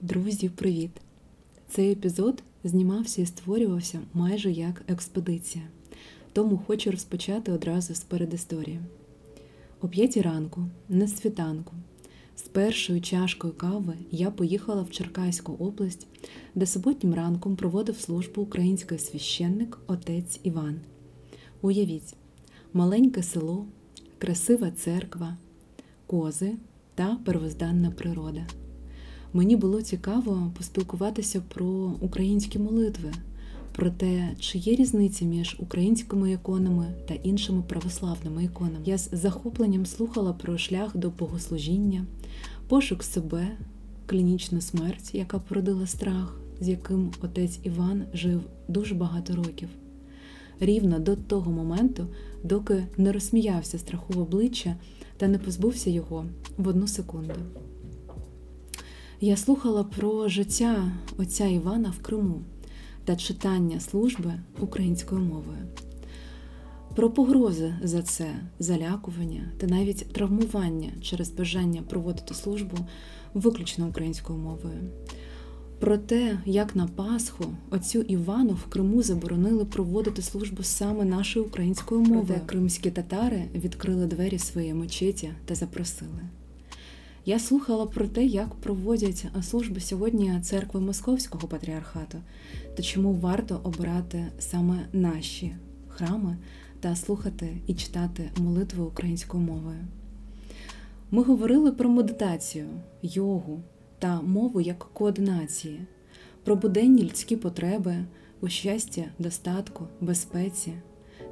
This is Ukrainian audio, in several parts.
Друзі, привіт! Цей епізод знімався і створювався майже як експедиція, тому хочу розпочати одразу з передісторії. О п'ятій ранку, з світанку, з першою чашкою кави я поїхала в Черкаську область, де суботнім ранком проводив службу український священник отець Іван. Уявіть, маленьке село, красива церква, кози та первозданна природа. Мені було цікаво поспілкуватися про українські молитви, про те, чи є різниця між українськими іконами та іншими православними іконами. Я з захопленням слухала про шлях до богослужіння, пошук себе, клінічну смерть, яка породила страх, з яким отець Іван жив дуже багато років. Рівно до того моменту, доки не розсміявся страху в обличчя та не позбувся його в одну секунду. Я слухала про життя отця Івана в Криму та читання служби українською мовою, про погрози за це, залякування та навіть травмування через бажання проводити службу виключно українською мовою. Про те, як на Пасху отцю Івану в Криму заборонили проводити службу саме нашою українською мовою, де кримські татари відкрили двері своєї мечеті та запросили. Я слухала про те, як проводять служби сьогодні церкви Московського патріархату та чому варто обирати саме наші храми та слухати і читати молитви українською мовою. Ми говорили про медитацію, йогу та мову як координації, про буденні людські потреби у щастя, достатку, безпеці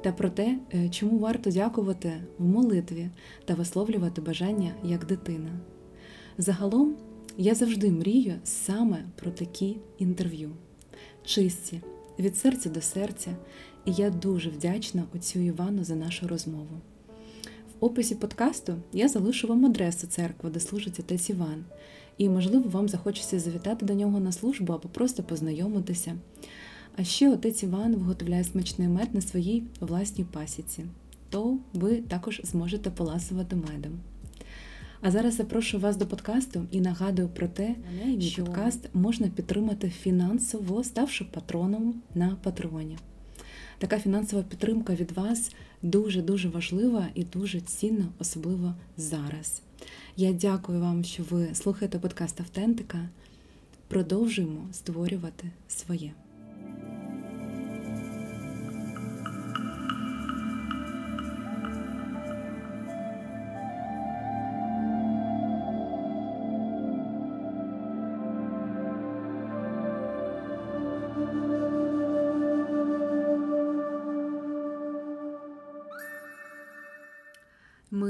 та про те, чому варто дякувати в молитві та висловлювати бажання як дитина. Загалом я завжди мрію саме про такі інтерв'ю, чисті, від серця до серця, і я дуже вдячна отцю Івану за нашу розмову. В описі подкасту я залишу вам адресу церкви, де служить отець Іван, і, можливо, вам захочеться завітати до нього на службу або просто познайомитися. А ще отець Іван виготовляє смачний мед на своїй власній пасіці, то ви також зможете поласувати медом. А зараз запрошую вас до подкасту і нагадую про те, що подкаст можна підтримати фінансово, ставши патроном на патреоні. Така фінансова підтримка від вас дуже-дуже важлива і дуже цінна, особливо зараз. Я дякую вам, що ви слухаєте подкаст Автентика. Продовжуємо створювати своє.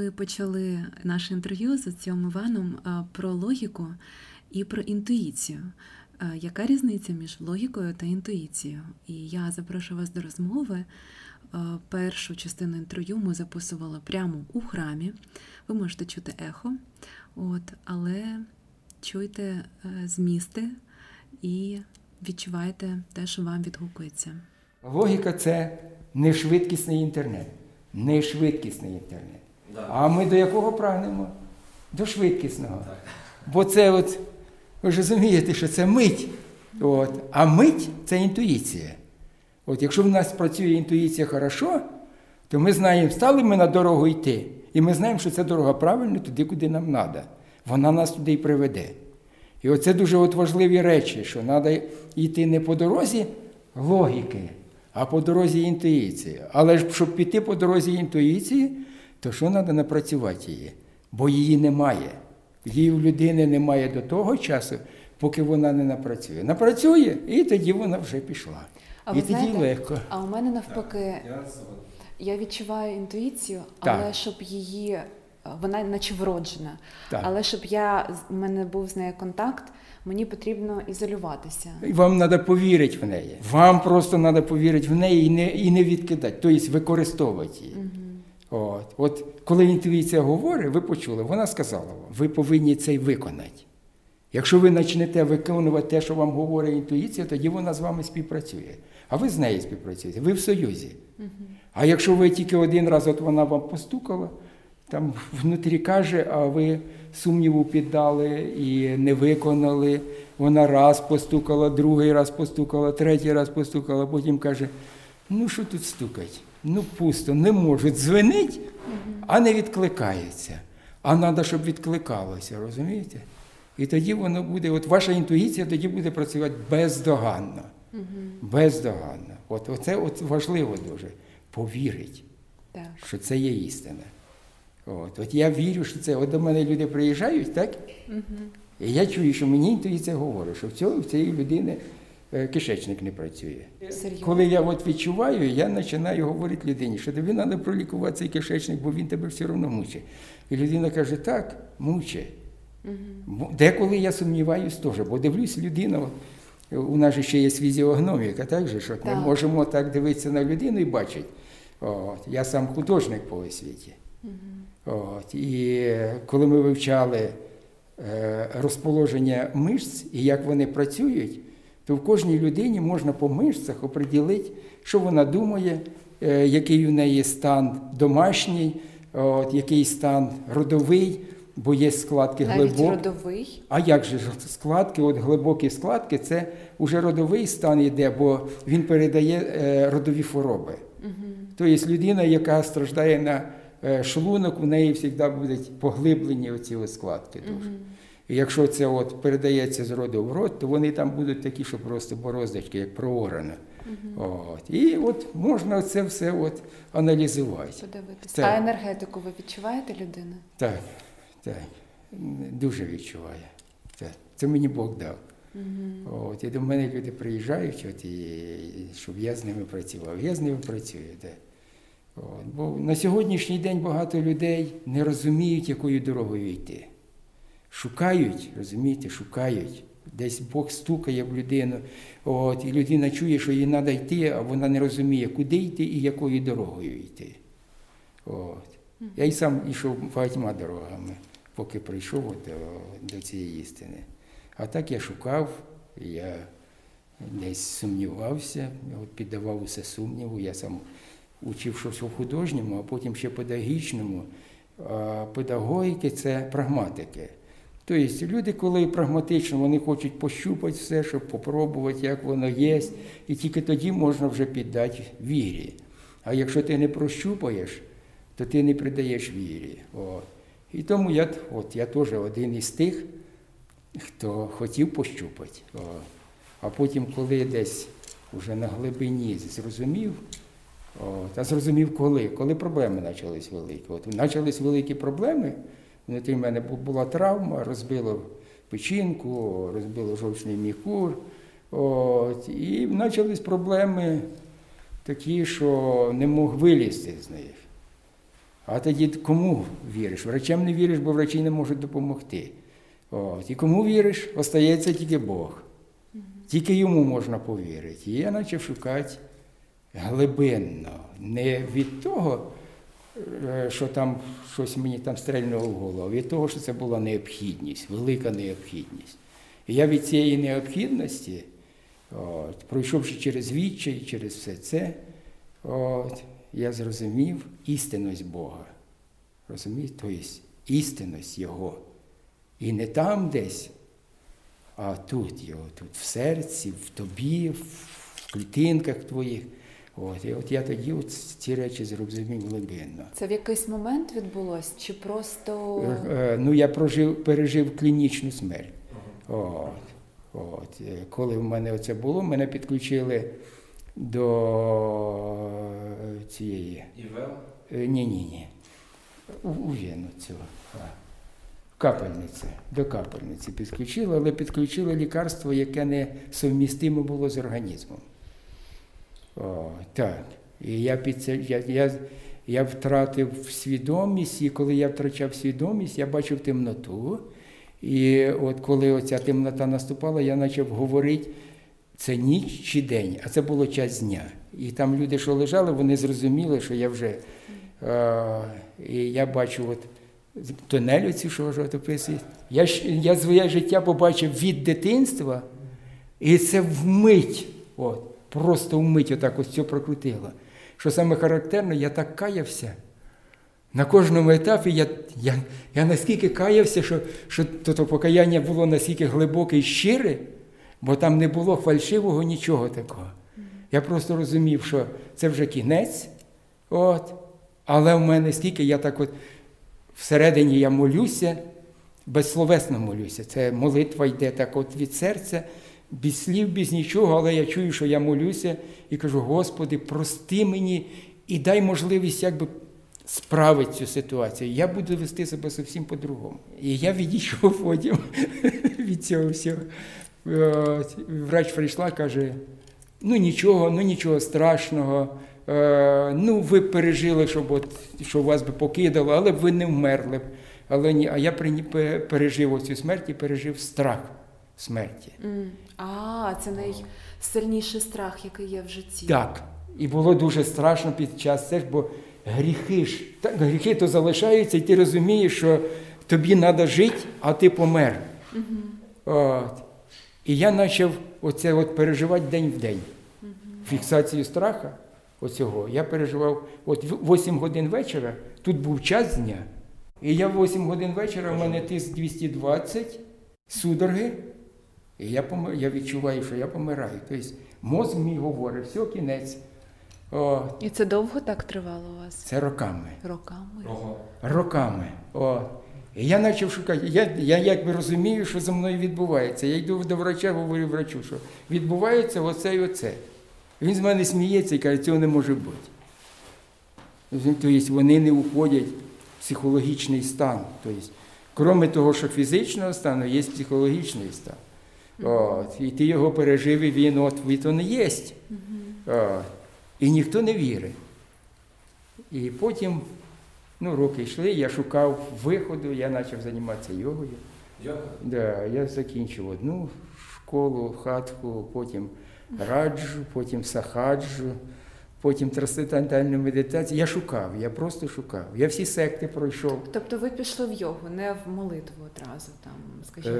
Ми почали наше інтерв'ю з отцем Іваном про логіку і про інтуїцію. Яка різниця між логікою та інтуїцією? І я запрошую вас до розмови. Першу частину інтерв'ю ми записували прямо у храмі. Ви можете чути ехо, от, але чуйте змісти і відчувайте те, що вам відгукується. Логіка це не швидкісний інтернет. Не швидкісний інтернет. А ми до якого прагнемо? До швидкісного. Так. Бо це от, ви ж розумієте, що це мить. От. А мить це інтуїція. От Якщо в нас працює інтуїція хорошо, то ми знаємо, стали ми на дорогу йти. І ми знаємо, що ця дорога правильна туди, куди нам треба. Вона нас туди і приведе. І оце дуже от важливі речі, що треба йти не по дорозі логіки, а по дорозі інтуїції. Але щоб піти по дорозі інтуїції, то що треба напрацювати її? Бо її немає. Її в людини немає до того часу, поки вона не напрацює. Напрацює, і тоді вона вже пішла. А і ви тоді знаєте, легко. А у мене навпаки, я відчуваю інтуїцію, але Так. щоб її, вона наче вроджена. Так. Але щоб я у мене був з нею контакт, мені потрібно ізолюватися. І Вам треба повірити в неї. Вам просто треба повірити в неї і не, і не відкидати, тобто використовувати її. От. От коли інтуїція говорить, ви почули, вона сказала вам, ви повинні це виконати. Якщо ви почнете виконувати те, що вам говорить інтуїція, тоді вона з вами співпрацює. А ви з нею співпрацюєте, ви в союзі. А якщо ви тільки один раз от вона вам постукала, там внутрі каже, а ви сумніву піддали і не виконали, вона раз постукала, другий раз постукала, третій раз постукала, потім каже: ну що тут стукать? Ну пусто, не можуть. Дзвенить, а не відкликається. А треба, щоб відкликалося, розумієте? І тоді воно буде, от ваша інтуїція тоді буде працювати бездоганно. Бездоганно. От оце от важливо дуже. Повірить, Так. що це є істина. От, от я вірю, що це. От до мене люди приїжджають, так? І я чую, що мені інтуїція говорить, що в цього в цієї людини кишечник не працює. Серйозно? Коли я от відчуваю, я починаю говорити людині, що тобі треба пролікувати цей кишечник, бо він тебе все одно мучить. І людина каже, так, мучить. Бо Деколи я сумніваюсь теж, бо дивлюсь, людина, от, у нас же ще є фізіогноміка, так же, що ми можемо так дивитися на людину і бачити. От, я сам художник по освіті. От, і коли ми вивчали е, розположення мишць і як вони працюють, то в кожній людині можна по мишцях оприділити, що вона думає, е, який у неї стан домашній, от, який стан родовий, бо є складки Навіть глибокі. родовий. А як же складки, от глибокі складки, це вже родовий стан йде, бо він передає е, родові хвороби. Тобто людина, яка страждає на е, шлунок, у неї завжди будуть поглиблені оці складки дуже. І якщо це от передається з роду в род, то вони там будуть такі, що просто бороздочки, як проорана. От. І от можна це все от аналізувати. Подивитися. А енергетику ви відчуваєте людину? Так, так. Дуже відчуваю. Так. Це мені Бог дав. От, і до мене люди приїжджають, от, і, щоб я з ними працював. Я з ними працюю. Так. От, бо на сьогоднішній день багато людей не розуміють, якою дорогою йти. Шукають, розумієте, шукають. Десь Бог стукає в людину, от, і людина чує, що їй треба йти, а вона не розуміє, куди йти і якою дорогою йти. От. Я й сам йшов багатьма дорогами, поки прийшов до, до цієї істини. А так я шукав, я десь сумнівався, от піддавав усе сумніву. Я сам учив щось у художньому, а потім ще педагогічному. А педагогіки це прагматики. Тобто люди, коли прагматично, вони хочуть пощупати все, щоб попробувати, як воно є, і тільки тоді можна вже піддати вірі. А якщо ти не прощупаєш, то ти не придаєш вірі. От. І тому я, от, я теж один із тих, хто хотів пощупати. О. А потім, коли десь уже на глибині зрозумів, от, а зрозумів коли? Коли проблеми почались великі. От почались великі проблеми. Внутрі мене була травма, розбило печінку, розбило жовчний міхур. От, і почались проблеми такі, що не мог вилізти з них. А тоді кому віриш? Врачам не віриш, бо врачі не можуть допомогти. От. І кому віриш, остається тільки Бог. Тільки йому можна повірити. І я почав шукати глибинно, не від того, що там щось мені там стрельнуло в голову, від того, що це була необхідність, велика необхідність. І я від цієї необхідності, от, пройшовши через відчай, через все це, от, я зрозумів істинність Бога. Розумієте? Тобто істинність Його. І не там десь, а тут його, тут в серці, в тобі, в клітинках твоїх. От, і от я тоді от ці речі зрозумів глибинно. Це в якийсь момент відбулось? Чи просто Е, Ну, я прожив, пережив клінічну смерть. От, от. Е, Коли в мене це було, мене підключили до цієї. ІВЛ? Ні, ні, ні. У, у вену цього. Капельниці. До капельниці підключили, але підключили лікарство, яке не совмістимо було з організмом. О, так. І я, під я, я, я втратив свідомість, і коли я втрачав свідомість, я бачив темноту. І от коли оця темнота наступала, я почав говорити, це ніч чи день, а це було час дня. І там люди, що лежали, вони зрозуміли, що я вже. Е, і я бачу от тунель оці, що описує. Я, я своє життя побачив від дитинства, і це вмить, от, просто вмить отак ось все прокрутило. Що саме характерно, я так каявся. на кожному етапі я, я, я наскільки каявся, що, що то, то покаяння було настільки глибоке і щире, бо там не було фальшивого нічого такого. Я просто розумів, що це вже кінець. От. Але в мене скільки я так от всередині я молюся, безсловесно молюся. Це молитва йде так от від серця, без слів, без нічого, але я чую, що я молюся і кажу: Господи, прости мені і дай можливість якби справити цю ситуацію. Я буду вести себе зовсім по-другому. І я відійшов потім від цього всього. Врач прийшла, каже: ну нічого, ну нічого страшного. Е, ну, ви пережили, щоб от, що вас би покидало, але ви не вмерли б. Але ні, а я пережив оцю смерть і пережив страх смерті. М. А, це найсильніший страх, який є в житті. Так. І було дуже страшно під час цього, бо гріхи ж, так, гріхи то залишаються, і ти розумієш, що тобі треба жити, а ти помер. От. І я почав оце от переживати день в день. Фіксацію страха оцього. Я переживав от в 8 годин вечора, тут був час дня, і я в 8 годин вечора, в мене тиск 220, судороги, і я, помер, я відчуваю, що я помираю. Тобто мозк мій говорить, все, кінець. О, І це довго так тривало у вас? це роками. Роками. Роками. О. І я почав шукати. Я, я якби розумію, що за мною відбувається. Я йду до врача, говорю врачу, що відбувається оце і оце. Він з мене сміється і каже, цього не може бути. Тобто вони не уходять в психологічний стан. Тобто, крім того, що фізичного стану, є психологічний стан. От, і ти його пережив, і він от від он є. От, і ніхто не вірить. І потім ну, роки йшли, я шукав виходу, я почав займатися йогою. Да, я закінчив одну школу, хатку, потім раджу, потім сахаджу, потім трансцендентальну медитацію. Я шукав, я просто шукав. Я всі секти пройшов. Тобто ви пішли в йогу, не в молитву одразу, там, скажімо.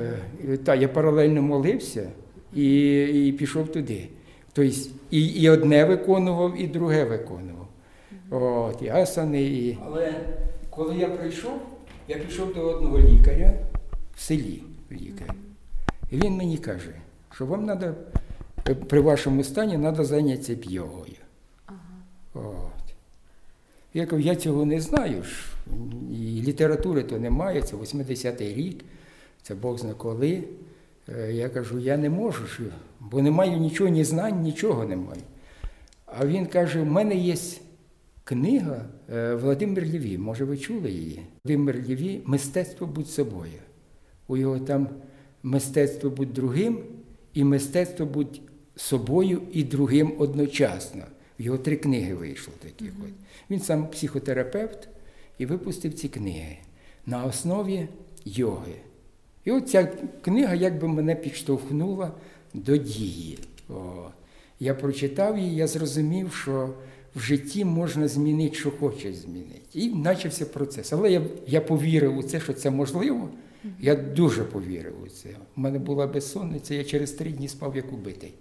Е, та, я паралельно молився і, і пішов туди. Тобто і, і одне виконував, і друге виконував. От, і асани. І... Але коли я прийшов, я пішов до одного лікаря в селі лікар. І він мені каже, що вам треба при вашому стані треба зайнятися йогою. От. Я кажу, я цього не знаю. ж. І літератури то немає, це 80-й рік, це Бог зна коли. Е, Я кажу, я не можу, ж, бо не маю нічого, ні знань, нічого не маю. А він каже: в мене є книга е, Володимир Лєві, може ви чули її? Володимир Лєві Мистецтво будь собою. У його там мистецтво будь другим і мистецтво будь собою і другим одночасно. В його три книги вийшло таких. от. Він сам психотерапевт і випустив ці книги на основі йоги. І от ця книга якби мене підштовхнула до дії. О. Я прочитав її, я зрозумів, що в житті можна змінити, що хочеш змінити. І почався процес. Але я, я повірив у це, що це можливо. Я дуже повірив у це. У мене була безсонниця, я через три дні спав як убитий.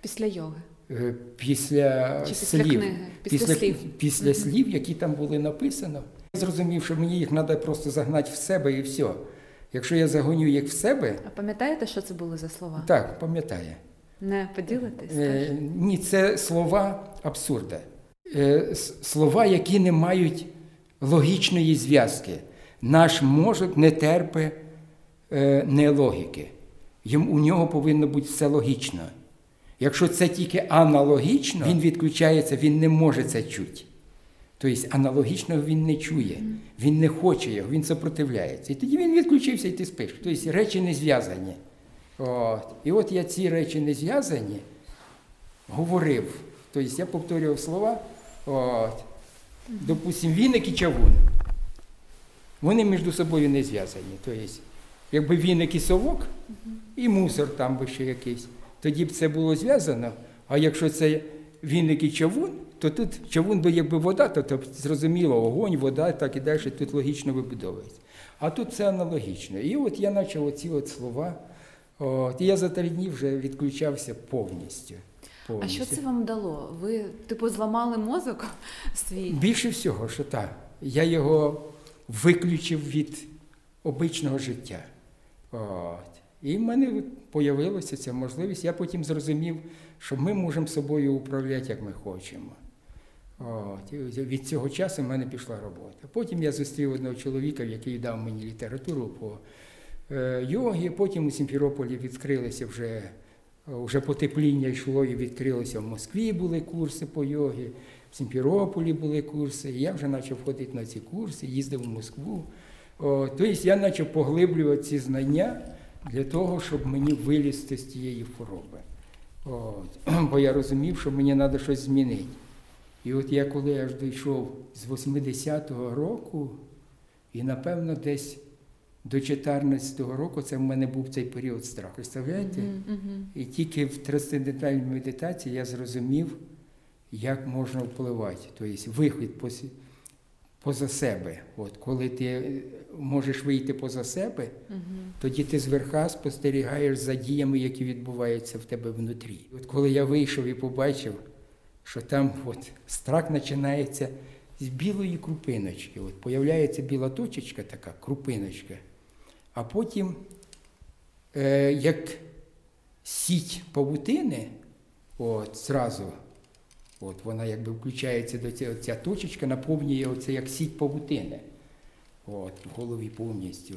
Після йоги. Е, Після, після слів, книги? Після слів. після слів, які там були написано. Я зрозумів, що мені їх треба просто загнати в себе і все. Якщо я загоню їх в себе, А пам'ятаєте, що це були за слова? так, пам'ятає. Не поділитесь? Е, ні, це слова абсурда. Е, слова, які не мають логічної зв'язки. Наш мозок не терпить е, нелогіки. У нього повинно бути все логічно. Якщо це тільки аналогічно, він відключається, він не може це чути. Тобто аналогічно він не чує, він не хоче його, він сопротивляється. І тоді він відключився і ти спиш. Тобто речі не зв'язані. От. І от я ці речі не зв'язані говорив. Тобто я повторював слова. От. Допустим, віник і чавун. Вони між собою не зв'язані. Тобто, якби віник і совок, і мусор там би ще якийсь, тоді б це було зв'язано. А якщо це віник і чавун, то тут чавун би якби вода, то, то зрозуміло, огонь, вода, так і далі, тут логічно вибудовується. А тут це аналогічно. І от я почав оці от слова. От, і я за три дні вже відключався повністю. А що це вам дало? Ви, типу, зламали мозок свій? Більше всього, що так. я його виключив від обичного життя. От. І в мене з'явилася ця можливість. Я потім зрозумів, що ми можемо собою управляти, як ми хочемо. От. Від цього часу в мене пішла робота. Потім я зустрів одного чоловіка, який дав мені літературу по е, йогі. Потім у Сімферополі відкрилися вже, вже потепління йшло і відкрилося в Москві були курси по йогі, в Сімферополі були курси. Я вже почав ходити на ці курси, їздив в Москву. Тобто я почав поглиблювати ці знання для того, щоб мені вилізти з тієї хвороби. От. Бо я розумів, що мені треба щось змінити. І от я коли аж дійшов з 80-го року, і напевно десь до 14-го року це в мене був цей період страху. Представляєте? І тільки в трансцендентальній медитації я зрозумів, як можна впливати. Тобто вихід поза, себе. От, коли ти е, можеш вийти поза себе, тоді ти зверха спостерігаєш за діями, які відбуваються в тебе внутрі. От коли я вийшов і побачив, що там от, страх починається з білої крупиночки. От появляється біла точечка, така крупиночка, а потім, е, як сіть павутини, от, зразу, от, вона якби включається до цього, ця точечка, наповнює оце як сіть павутини. От, в голові повністю.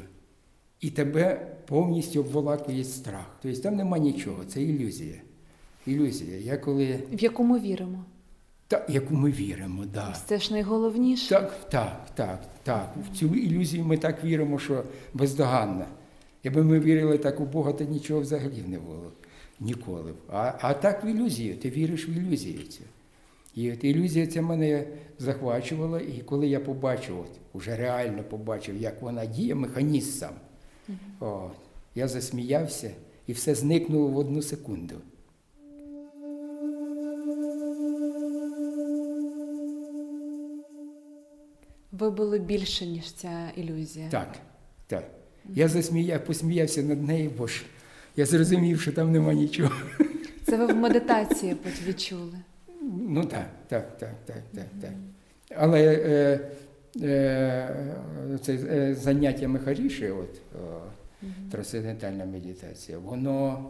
І тебе повністю обволакує страх. Тобто там нема нічого, це ілюзія. Ілюзія. Я коли. В яку ми віримо? Та, яку ми віримо, да. Це ж найголовніше. Так, так, так, так. В цю ілюзію ми так віримо, що бездоганна. Якби ми вірили так у Бога, то нічого взагалі не було. Ніколи. А, а так в ілюзію, ти віриш в ілюзію цю. І от ілюзія ця мене захвачувала, і коли я побачив, от, уже реально побачив, як вона діє, механізм сам, от, я засміявся і все зникнуло в одну секунду. Ви були більше, ніж ця ілюзія. Так, так. Я засміяв, посміявся над нею, бо ж я зрозумів, що там нема нічого. Це ви в медитації відчули. Ну так, так, так, так, так, так. Але е, е, це е, заняття Мехаріші, от, е, трансцендентальна медитація, воно,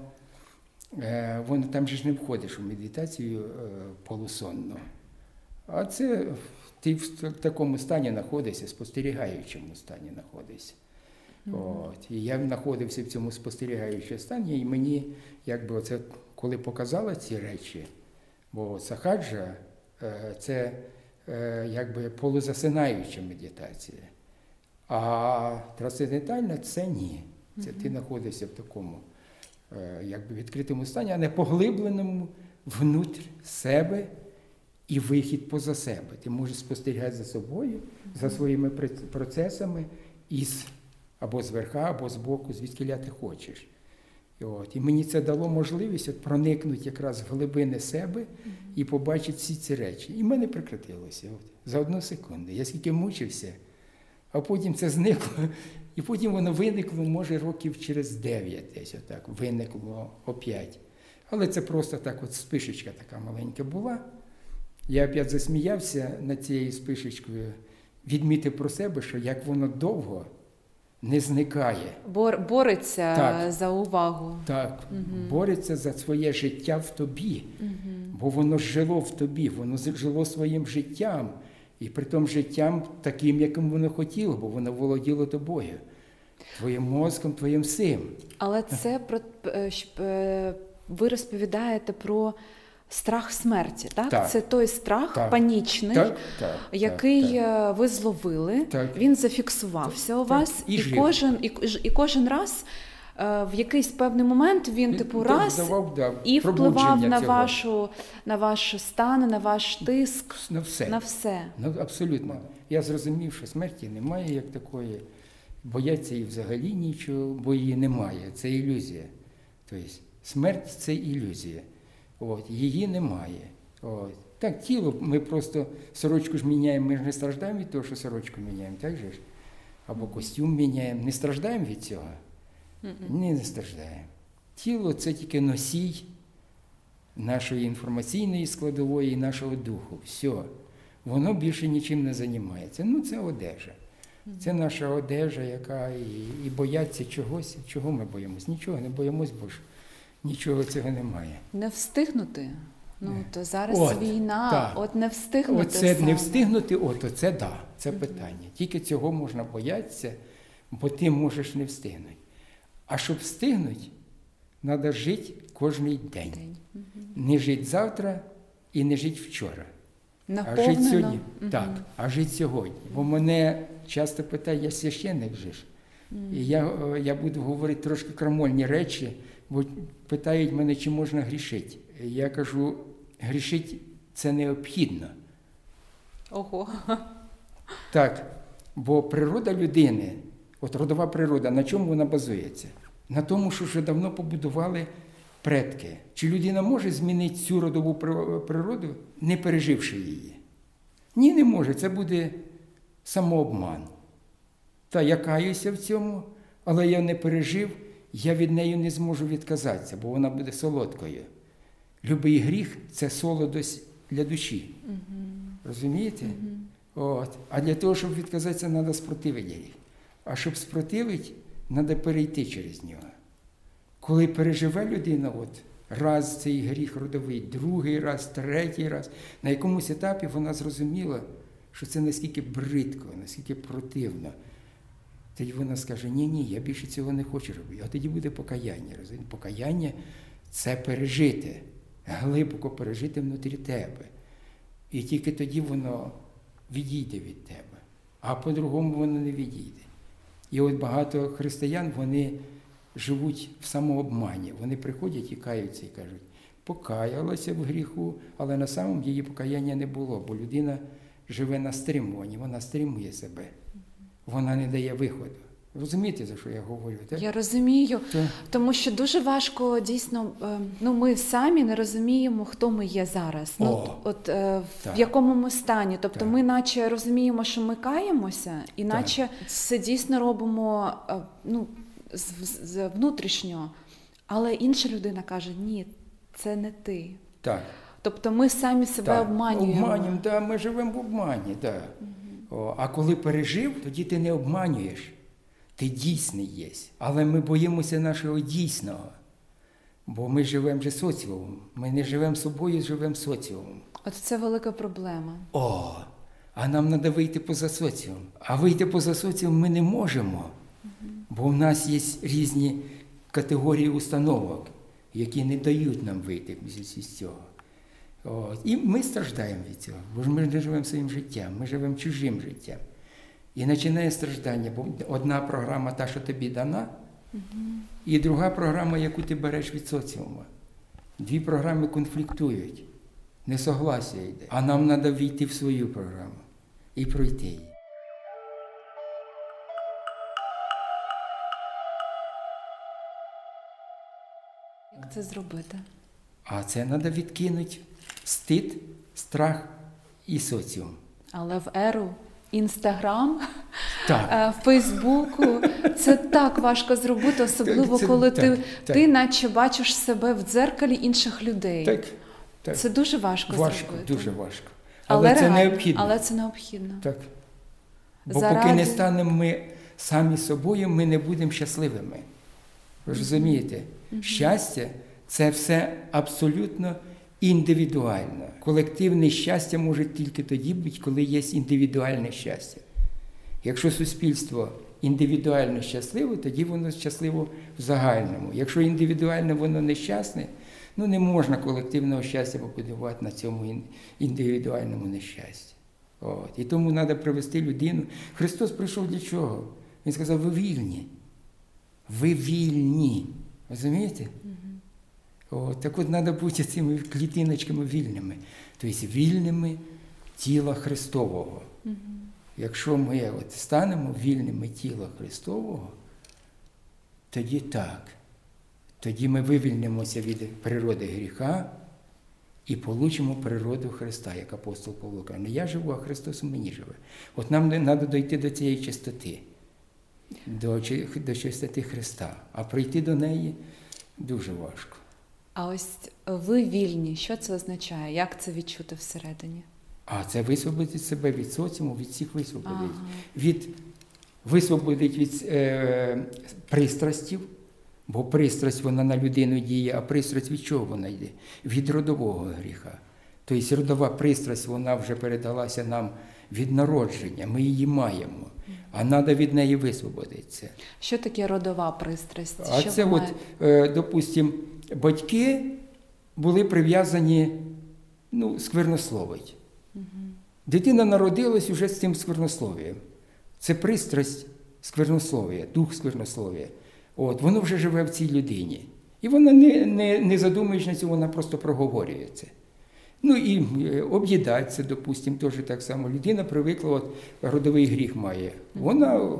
е, воно там же ж не входиш у медитацію е, полусонно. А це ти в такому стані знаходишся, спостерігаючому стані знаходишся. От. І я знаходився в цьому спостерігаючому стані, і мені, якби оце, коли показали ці речі, бо сахаджа е, це е, якби полузасинаюча медитація. А трансцендентальна це ні. Це ти знаходишся в такому е, якби відкритому стані, а не поглибленому внутрь себе і вихід поза себе. Ти можеш спостерігати за собою, за своїми процесами із або зверха, або збоку, звідки ти хочеш. От, і мені це дало можливість от проникнути якраз в глибини себе і побачити всі ці речі. І в мене прекратилося от, за одну секунду. Я скільки мучився, а потім це зникло. І потім воно виникло, може, років через 9 десь отак, виникло опять. Але це просто так, от спишечка така маленька була. Я опять засміявся над цією спишечкою, відмітив про себе, що як воно довго не зникає. Бор, бореться Так. за увагу. Так, бореться за своє життя в тобі, бо воно жило в тобі, воно жило своїм життям, і при тому життям таким, яким воно хотіло, бо воно володіло тобою, твоїм мозком, твоїм всім. Але це про е, е, ви розповідаєте про страх смерті, так? Так. Це той страх Так. панічний, Так, так, який так, так. е, ви зловили, Так. він зафіксувався у Так. вас, І і, кожен, і, і кожен раз е, в якийсь певний момент він, типу, раз давав, да, і впливав на цього. вашу на ваш стан, на ваш тиск, на все. на все. Ну, абсолютно. Я зрозумів, що смерті немає як такої. Бояться і взагалі нічого, бо її немає. Це ілюзія. Тобто смерть це ілюзія. От, її немає. От. Так, тіло, ми просто сорочку ж міняємо, ми ж не страждаємо від того, що сорочку міняємо, так же ж? Або костюм міняємо. Не страждаємо від цього? Ні, не страждаємо. Тіло це тільки носій нашої інформаційної складової і нашого духу. Все. воно більше нічим не займається. Ну, це одежа. Це наша одежа, яка і, і бояться чогось. Чого ми боїмось? Нічого не боїмось, бо ж нічого цього немає. Не встигнути. Ну, Не. то зараз От, війна, так. от не встигнути. Оце саме. не встигнути, от оце да, це питання. Тільки цього можна боятися, бо ти можеш не встигнути. А щоб встигнути, треба жити кожен день. День. Не жити завтра і не жити вчора. А жити сьогодні. Мгм. Так, а жити сьогодні. Бо мене часто питають, я священник же ж. І я, е, я буду говорити трошки крамольні речі, бо питають мене, чи можна грішити. Я кажу, грішити це необхідно. Ого. Так, бо природа людини, от родова природа, на чому вона базується? На тому, що вже давно побудували предки. Чи людина може змінити цю родову природу, не переживши її? Ні, не може. Це буде самообман. Та я каюся в цьому, але я не пережив, я від неї не зможу відказатися, бо вона буде солодкою. Любий гріх це солодость для душі. Розумієте? От. А для того, щоб відказатися, треба спротивити гріх. А щоб спротивити, треба перейти через нього. Коли переживе людина, от, раз цей гріх родовий, другий раз, третій раз, на якомусь етапі вона зрозуміла, що це наскільки бридко, наскільки противно. Тоді вона скаже, ні, ні, я більше цього не хочу робити. А тоді буде покаяння. розумієте? Покаяння це пережити, глибоко пережити внутрі тебе. І тільки тоді воно відійде від тебе. А по-другому воно не відійде. І от багато християн вони живуть в самообмані. Вони приходять і каються і кажуть, покаялася в гріху, але на самому її покаяння не було, бо людина живе на стримуванні, вона стримує себе, вона не дає виходу. Розумієте, за що я говорю? Так? Я розумію, Так. тому що дуже важко дійсно. е, Ну, ми самі не розуміємо, хто ми є зараз. Ну, от е, в так. якому ми стані. Тобто, Так. ми наче розуміємо, що ми каємося, і наче це дійсно робимо е, ну, з, з- внутрішнього. Але інша людина каже: ні, це не ти. так. Тобто ми самі себе Так, обманюємо. Обманюємо, да, ми живемо в обмані. Да. О, а коли пережив, тоді ти не обманюєш. Ти дійсний є. Але ми боїмося нашого дійсного. Бо ми живемо же соціумом. Ми не живемо собою, живемо соціумом. От це велика проблема. О, а нам треба вийти поза соціум. А вийти поза соціум ми не можемо, бо в нас є різні категорії установок, які не дають нам вийти з цього. От. І ми страждаємо від цього, бо ж ми не живемо своїм життям, ми живемо чужим життям. І починає страждання, бо одна програма та, що тобі дана, і друга програма, яку ти береш від соціуму. Дві програми конфліктують, несогласія йде. А нам треба війти в свою програму і пройти її. Як це зробити? А це треба відкинути стид, страх і соціум. Але в еру інстаграм, Так. е, Фейсбуку це так важко зробити, особливо Це- коли так, ти, так. ти наче бачиш себе в дзеркалі інших людей. Так, так. Це дуже важко, важко, зробити. дуже важко. Але, це реально, необхідно. Але це необхідно. Так. Бо Заради- поки не станемо ми самі собою, ми не будемо щасливими. Ви розумієте? Щастя це все абсолютно індивідуально. Колективне щастя може тільки тоді бути, коли є індивідуальне щастя. Якщо суспільство індивідуально щасливе, тоді воно щасливо в загальному. Якщо індивідуально воно нещасне, ну не можна колективного щастя побудувати на цьому індивідуальному нещасті. От. І тому треба привести людину. Христос прийшов для чого? Він сказав, ви вільні. Ви вільні. Розумієте? От, так от треба бути цими клітиночками вільними. Тобто вільними тіла Христового. Якщо ми от станемо вільними тіла Христового, тоді так. Тоді ми вивільнимося від природи гріха і получимо природу Христа, як апостол Павло каже. Не я живу, а Христос у мені живе. От нам треба дойти до цієї чистоти, до, до чистоти Христа. А прийти до неї дуже важко. А ось ви вільні. Що це означає? Як це відчути всередині? А це висвободить себе від соціуму, від всіх висвободить. Ага. Від, висвободить від е, пристрастів, бо пристрасть вона на людину діє, а пристрасть від чого вона йде? Від родового гріха. Тобто родова пристрасть вона вже передалася нам від народження, ми її маємо, а треба від неї висвободитися. Що таке родова пристрасть? А Що це, ви от, е, допустим, батьки були прив'язані ну, сквернословить. Дитина народилась уже з цим сквернослов'ям. Це пристрасть сквернослов'я, дух сквернослов'я. От, воно вже живе в цій людині. І вона не, не, не задумуючи на цьому, вона просто проговорює це. Ну і е, об'їдається, допустимо, теж так само. Людина привикла, от родовий гріх має. Вона,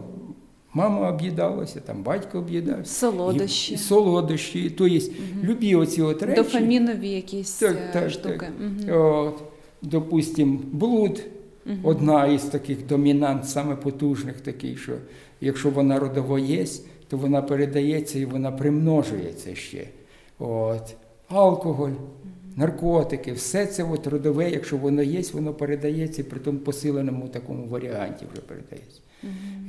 мама об'їдалася, там батько об'їдався. Солодощі. І, і солодощі. Тобто, любі оці от речі. Дофамінові якісь е, штуки. Мгм. От, допустим, блуд одна із таких домінант, саме потужних таких, що якщо вона родово є, то вона передається і вона примножується ще. От. Алкоголь, наркотики, все це от родове, якщо воно є, воно передається, і при тому посиленому такому варіанті вже передається.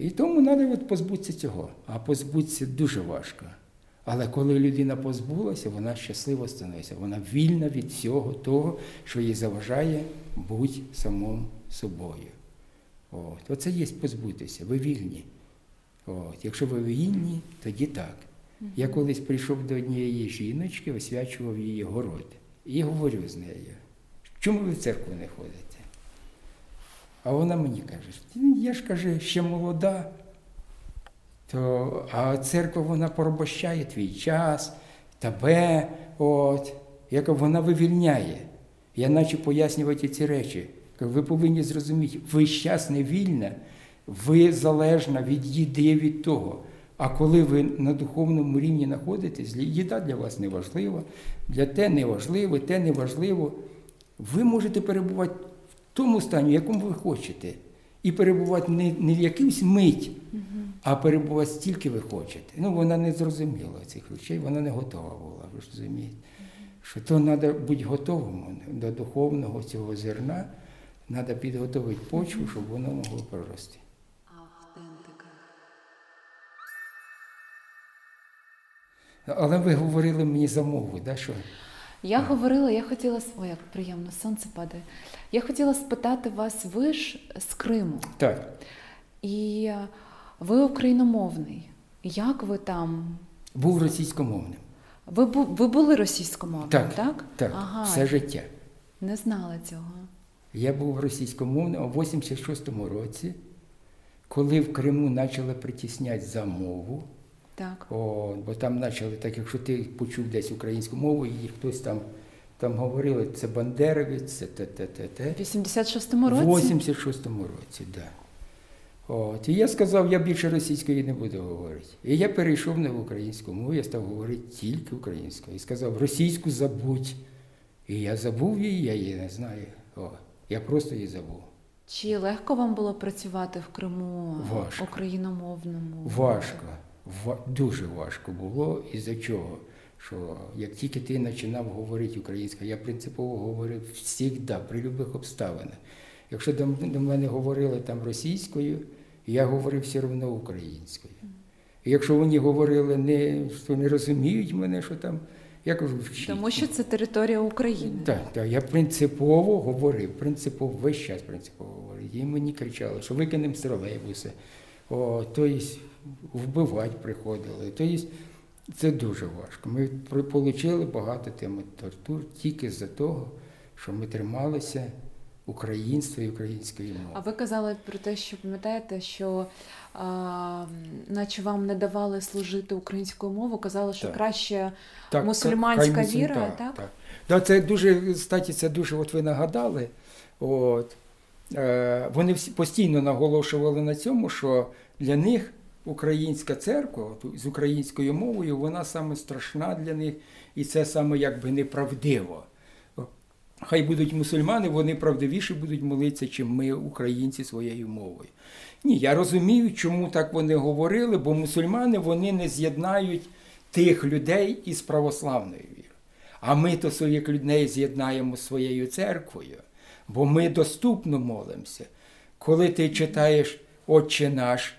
І тому треба от позбутися цього. А позбутися дуже важко. Але коли людина позбулася, вона щасливо становиться. Вона вільна від всього того, що їй заважає бути самим собою. От. Оце є позбутися. Ви вільні. От. Якщо ви вільні, тоді так. Я колись прийшов до однієї жіночки, освячував її город. І говорю з нею, чому ви в церкву не ходите? А вона мені каже, «Ну, я ж каже, ще молода, то, а церква вона порабощає твій час, тебе. От. Я вона вивільняє. Я наче пояснювати ці речі. Ви повинні зрозуміти, ви щас не вільна, ви залежна від їди від того. А коли ви на духовному рівні знаходитесь, їда для вас не важлива, для те не важливо, те не важливо. Ви можете перебувати тому стані, в якому ви хочете. І перебувати не, не в якимсь мить, а перебувати стільки ви хочете. Ну, вона не зрозуміла цих речей, вона не готова була, ви ж розумієте. Що то треба бути готовим до духовного цього зерна, треба підготовити почву, щоб воно могло прорости. Автентика. Але ви говорили мені за мову, да, що Я говорила, я хотіла ой, як приємно, сонце падає. Я хотіла спитати вас, ви ж з Криму, так, і е, ви україномовний. Як ви там? був російськомовним. Ви, бу- ви були російськомовним, Так, так? так, Ага, все життя. не знала цього. Я був російськомовним у 86-му році, коли в Криму почали притісняти за мову. Так. О, бо там почали, так якщо ти почув десь українську мову, і хтось там, там говорили, це бандеровець, це те, те, те, те. В 86-му році? В 86-му році, так. Да. От. І я сказав, я більше російської не буду говорити. І я перейшов на українську мову, я став говорити тільки українською. І сказав, російську забудь. І я забув її, я її не знаю. О, я просто її забув. Чи легко вам було працювати в Криму Важко. україномовному? Важко, ва- дуже важко було. Із-за чого? Що як тільки ти починав говорити українською, я принципово говорив завжди, при будь-яких обставинах. Якщо до, мене говорили там російською, я говорив все одно українською. І якщо вони говорили, не, що не розуміють мене, що там, я кажу, вчіть. Тому що це територія України. Так, так, я принципово говорив, принципово, весь час принципово говорив. І мені кричали, що викинемо з тобто вбивати приходили. Тобто це дуже важко. Ми отримали багато тем тортур тільки з-за того, що ми трималися українства і української мови. А ви казали про те, що пам'ятаєте, що а, наче вам не давали служити українською мовою, казали, що Так. краще Так, мусульманська хай віра, так? так? так. Да, це дуже, статі, це дуже, от ви нагадали. От, е, вони всі постійно наголошували на цьому, що для них українська церква з українською мовою, вона саме страшна для них, і це саме якби неправдиво. Хай будуть мусульмани, вони правдивіше будуть молитися, чим ми, українці, своєю мовою. Ні, я розумію, чому так вони говорили, бо мусульмани вони не з'єднають тих людей із православною вірою. А ми то своїх людей з'єднаємо своєю церквою. Бо ми доступно молимося. Коли ти читаєш Отче наш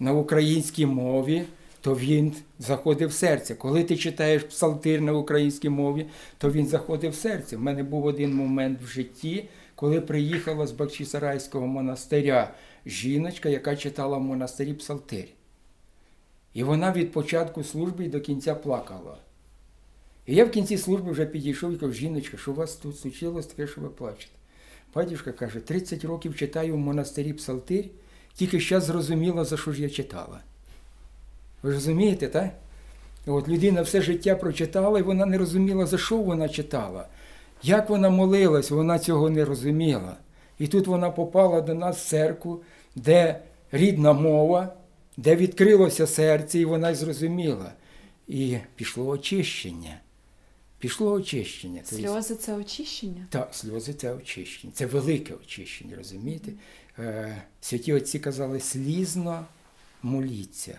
на українській мові, то він заходить в серце. Коли ти читаєш псалтир на українській мові, то він заходить в серце. В мене був один момент в житті, коли приїхала з Бахчисарайського монастиря жіночка, яка читала в монастирі псалтир. І вона від початку служби до кінця плакала. І я в кінці служби вже підійшов і кажу, жіночка, що у вас тут случилось таке, що ви плачете? Батюшка каже, 30 років читаю в монастирі псалтир, тільки зараз зрозуміла, за що ж я читала. Ви розумієте, так? От людина все життя прочитала, і вона не розуміла, за що вона читала. Як вона молилась, вона цього не розуміла. І тут вона попала до нас в церкву, де рідна мова, де відкрилося серце, і вона зрозуміла. І пішло очищення. Пішло очищення. Сльози це очищення. так, сльози це очищення. Це велике очищення, розумієте? Е, святі отці казали, слізно моліться.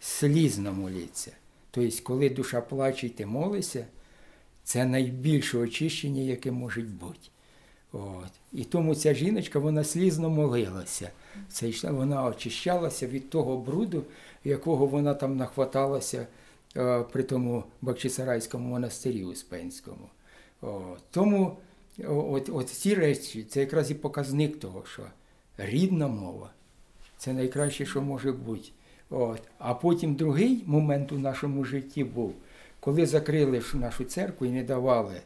Слізно моліться. Тобто, коли душа плаче і ти молишся, це найбільше очищення, яке може бути. От. І тому ця жіночка, вона слізно молилася. Це йшла, вона очищалася від того бруду, якого вона там нахваталася при тому Бахчисарайському монастирі Успенському. Тому от, от ці речі, це якраз і показник того, що рідна мова це найкраще, що може бути. От. А потім другий момент у нашому житті був, коли закрили нашу церкву і не давали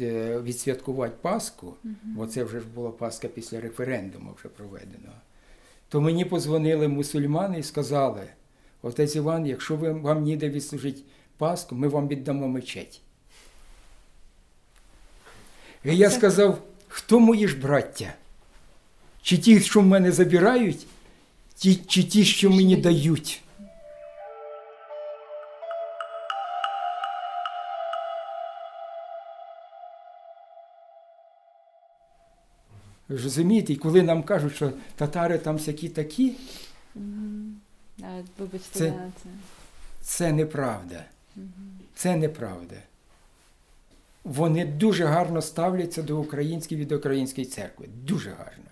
е, відсвяткувати Пасху, бо це вже ж була Пасха після референдуму вже проведеного, то мені позвонили мусульмани і сказали, отець Іван, якщо ви, вам ніде відслужити Пасху, ми вам віддамо мечеть. І я сказав, хто мої ж браття? Чи ті, що в мене забирають, ті, чи ті, що мені дають? Розумієте, і коли нам кажуть, що татари там всякі такі, Вибачте, Це- да, це. це неправда. Це неправда. Вони дуже гарно ставляться до української від української церкви. Дуже гарно.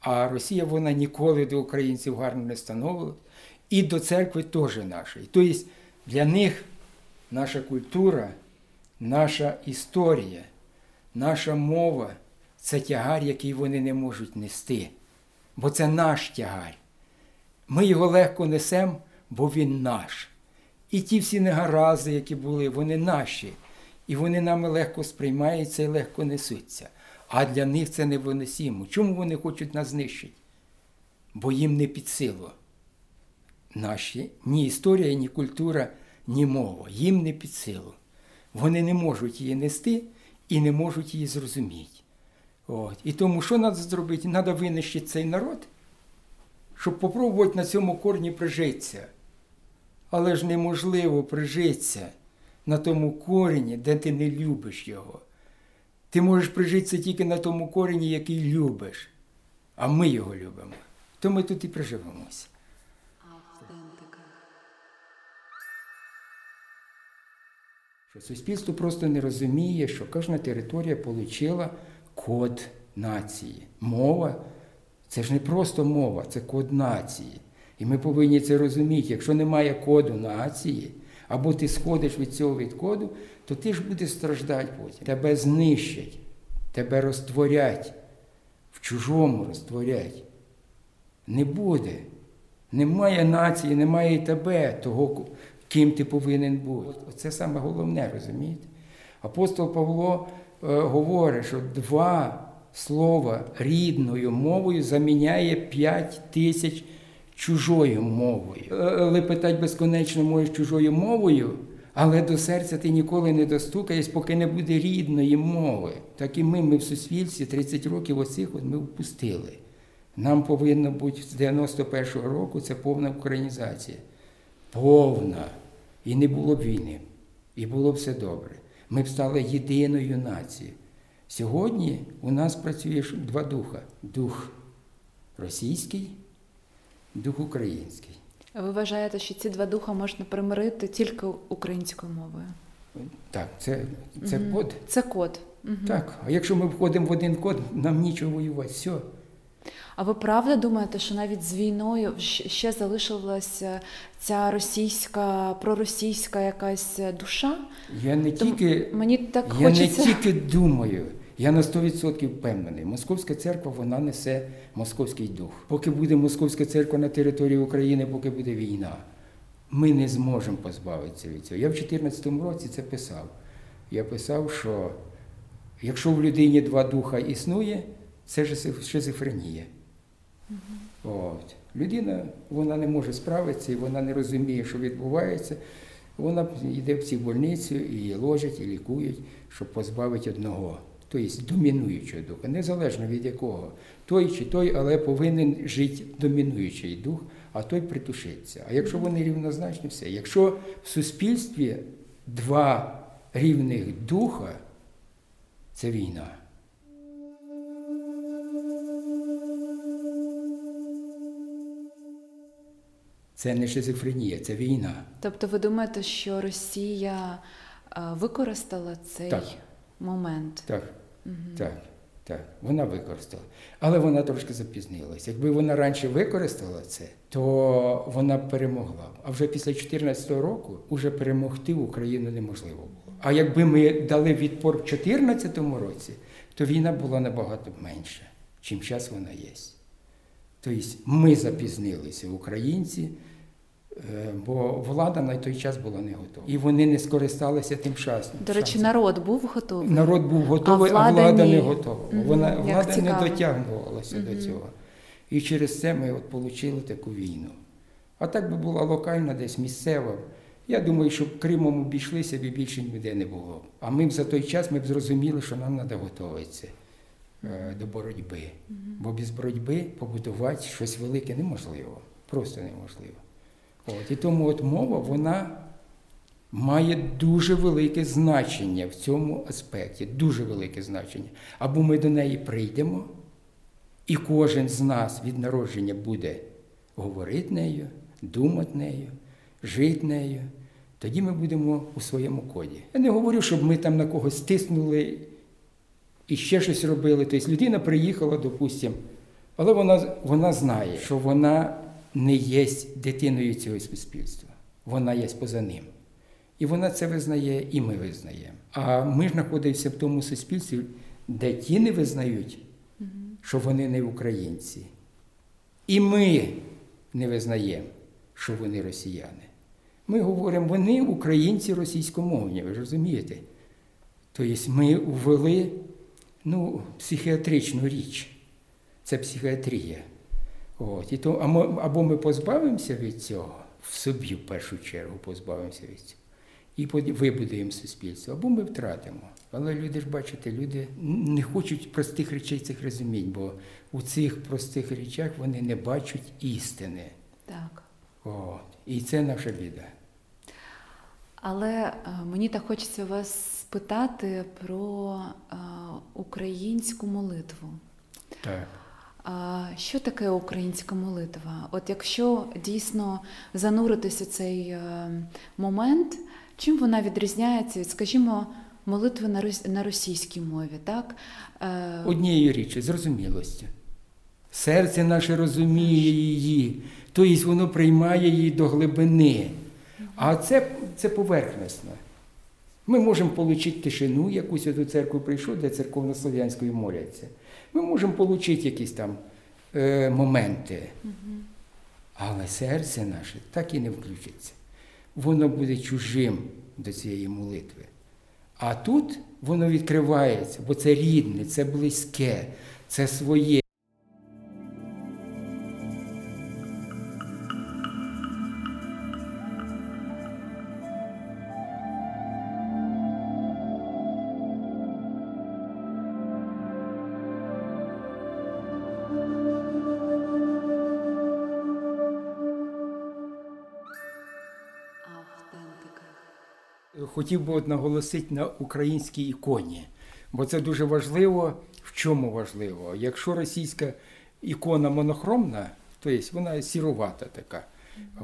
А Росія вона ніколи до українців гарно не становила. І до церкви теж нашої. Тобто для них наша культура, наша історія, наша мова це тягар, який вони не можуть нести. Бо це наш тягар. Ми його легко несемо, бо він наш. І ті всі негаразди, які були, вони наші. І вони нами легко сприймаються і легко несуться. А для них це невиносимо. Чому вони хочуть нас знищити? Бо їм не під силу. Наші ні історія, ні культура, ні мова. Їм не під силу. Вони не можуть її нести і не можуть її зрозуміти. От. І тому що треба зробити? Треба винищити цей народ, щоб попробувати на цьому корні прижитися. Але ж неможливо прижитися на тому корені, де ти не любиш його. Ти можеш прижитися тільки на тому корені, який любиш. А ми його любимо. То ми тут і приживемося. Суспільство просто не розуміє, що кожна територія отримала код нації. Мова це ж не просто мова, це код нації. І ми повинні це розуміти. Якщо немає коду нації, або ти сходиш від цього від коду, то ти ж будеш страждати потім. Тебе знищать, тебе розтворять, в чужому розтворять. Не буде. Немає нації, немає і тебе, того, ким ти повинен бути. Це саме головне, розумієте? Апостол Павло е, говорить, що два слова рідною мовою заміняє п'ять тисяч чужою мовою. Е, Лепетать безконечно можеш чужою мовою, але до серця ти ніколи не достукаєш, поки не буде рідної мови. Так і ми, ми в суспільстві 30 років оцих от ми впустили. Нам повинно бути з 91-го року це повна українізація. Повна. І не було б війни. І було б все добре. Ми б стали єдиною нацією. Сьогодні у нас працює два духа: дух російський, дух український. А Ви вважаєте, що ці два духа можна примирити тільки українською мовою? Так, це, це угу. код. Це код. Так, а якщо ми входимо в один код, нам нічого воювати. Все. А ви правда думаєте, що навіть з війною ще залишилася ця російська, проросійська якась душа? Я не Тому тільки Мені так Я хочеться. не тільки думаю, я на 100% впевнений. Московська церква вона несе московський дух. Поки буде московська церква на території України, поки буде війна, ми не зможемо позбавитися від цього. Я в 2014 році це писав. Я писав, що якщо в людині два духа існує, це ж шизофренія. От. Людина вона не може справитися, і вона не розуміє, що відбувається. Вона йде в цю больницю і ложать, і лікують, щоб позбавити одного, тобто домінуючого духа, незалежно від якого. Той чи той, але повинен жити домінуючий дух, а той притушиться. А якщо вони рівнозначні, все. Якщо в суспільстві два рівних духа, це війна. Це не шизофренія, це війна. Тобто ви думаєте, що Росія е, використала цей Так. момент? Так, так, так. Вона використала. Але вона трошки запізнилась. Якби вона раніше використала це, то вона б перемогла. А вже після 2014 року вже перемогти Україну неможливо було. А якби ми дали відпор в 2014 році, то війна була набагато менша, чим зараз вона є. Тобто ми запізнилися, українці, е, бо влада на той час була не готова. І вони не скористалися тим шансом. До речі, шансом. народ був готовий. Народ був готовий, а А влада, влада не готова. Мгм, Вона як влада не цікаво. дотягувалася до цього. І через це ми от отримали таку війну. А так би була локальна, десь місцева. Я думаю, що Кримом обійшлися б і більше ніде не було. А ми б за той час ми б зрозуміли, що нам треба готуватися до боротьби. Бо без боротьби побудувати щось велике неможливо. Просто неможливо. От. І тому от мова, вона має дуже велике значення в цьому аспекті, дуже велике значення. Або ми до неї прийдемо, і кожен з нас від народження буде говорити нею, думати нею, жити нею. Тоді ми будемо у своєму коді. Я не говорю, щоб ми там на когось стиснули і ще щось робили. Тобто людина приїхала, допустимо, але вона, вона знає, що вона не є дитиною цього суспільства. Вона є поза ним. І вона це визнає, і ми визнаємо. А ми ж знаходимося в тому суспільстві, де ті не визнають, що вони не українці. І ми не визнаємо, що вони росіяни. Ми говоримо, вони українці російськомовні, ви ж розумієте? Тобто ми ввели ну, психіатричну річ. Це психіатрія. От. І то, а або ми позбавимося від цього, в собі в першу чергу позбавимося від цього, і вибудуємо суспільство, або ми втратимо. Але люди ж бачите, люди не хочуть простих речей цих розуміти, бо у цих простих речах вони не бачать істини. Так. От. І це наша біда. Але е, мені так хочеться вас спитати про е, українську молитву. Так. Що таке українська молитва? От якщо дійсно зануритися цей е, момент, чим вона відрізняється від, скажімо, молитви на, російській мові, так? Однією річчю, зрозумілостю. Серце наше розуміє її, тобто воно приймає її до глибини. А це, це поверхностно. Ми можемо отримати тишину, якусь до церкви прийшов, де церковнослов'янською моляться. Ми можемо отримати якісь там е, моменти. Але серце наше так і не включиться. Воно буде чужим до цієї молитви. А тут воно відкривається, бо це рідне, це близьке, це своє. Хотів би наголосити на українській іконі, бо це дуже важливо. В чому важливо? Якщо російська ікона монохромна, то є вона сірувата така,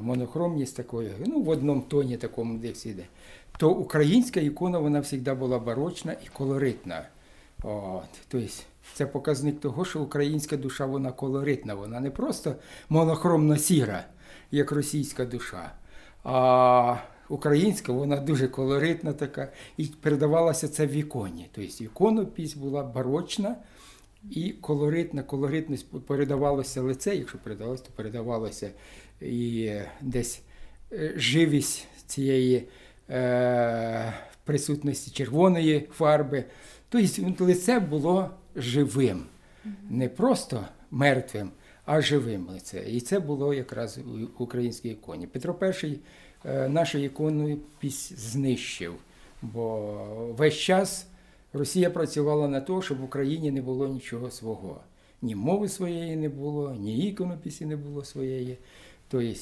монохромність такої, ну в одному тоні такому десь іде, то українська ікона вона завжди була барочна і колоритна. От, тобто, це показник того, що українська душа вона колоритна, вона не просто монохромно сіра, як російська душа, а українська вона дуже колоритна така. І передавалося це в іконі. Тобто іконопись була барочна і колоритна. Колоритність передавалося лице, якщо передавалося, то передавалося і е, десь е, живість цієї е, присутності червоної фарби. Тобто лице було живим, не просто мертвим, а живим лице. І це було якраз у українській іконі. Петро І нашу іконопись знищив, бо весь час Росія працювала на те, щоб в Україні не було нічого свого. Ні мови своєї не було, ні іконописі не було своєї. Тобто,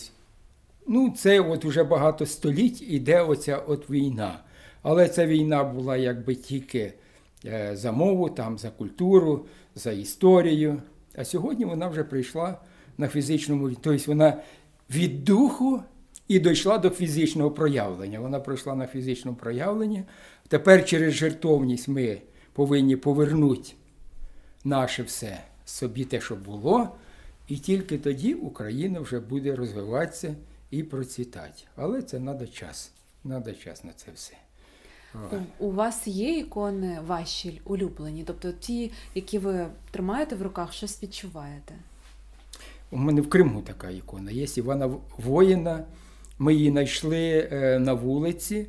ну, це от уже багато століть іде оця от війна. Але ця війна була якби тільки е, за мову, там, за культуру, за історію. А сьогодні вона вже прийшла на фізичному, тобто вона від духу і дійшла до фізичного проявлення. Вона пройшла на фізичному проявленні. Тепер через жертовність ми повинні повернути наше все собі те, що було, і тільки тоді Україна вже буде розвиватися і процвітати. Але це треба час. Треба час на це все. У, у вас є ікони ваші улюблені, тобто ті, які ви тримаєте в руках, щось відчуваєте? У мене в Криму така ікона. Є Івана Воїна. Ми її знайшли е, на вулиці,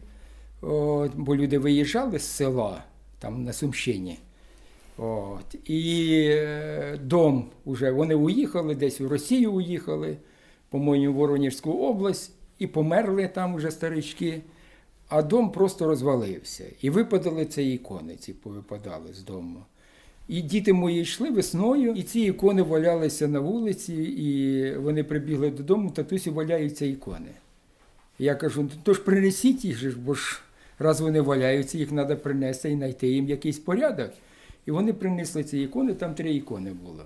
бо люди виїжджали з села, там на Сумщині. От, і е, дом уже вони уїхали, десь в Росію уїхали, по-моєму, в Воронежську область, і померли там уже старички, а дом просто розвалився. І випадали ці ікони, ці повипадали з дому. І діти мої йшли весною, і ці ікони валялися на вулиці, і вони прибігли додому, татусі валяються ікони. Я кажу, «Ну, то ж принесіть їх, бо ж раз вони валяються, їх треба принести і знайти їм якийсь порядок. І вони принесли ці ікони, там три ікони було.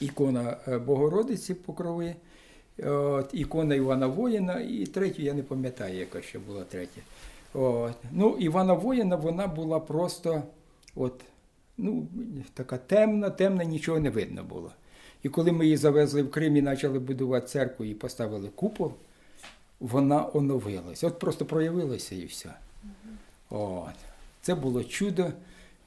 Ікона е, Богородиці Покрови, от, ікона Івана Воїна, і третю, я не пам'ятаю, яка ще була третя. От. Ну, Івана Воїна, вона була просто от, ну, така темна, темна, нічого не видно було. І коли ми її завезли в Крим і почали будувати церкву і поставили купол, вона оновилась. От просто проявилася і все. От. Це було чудо.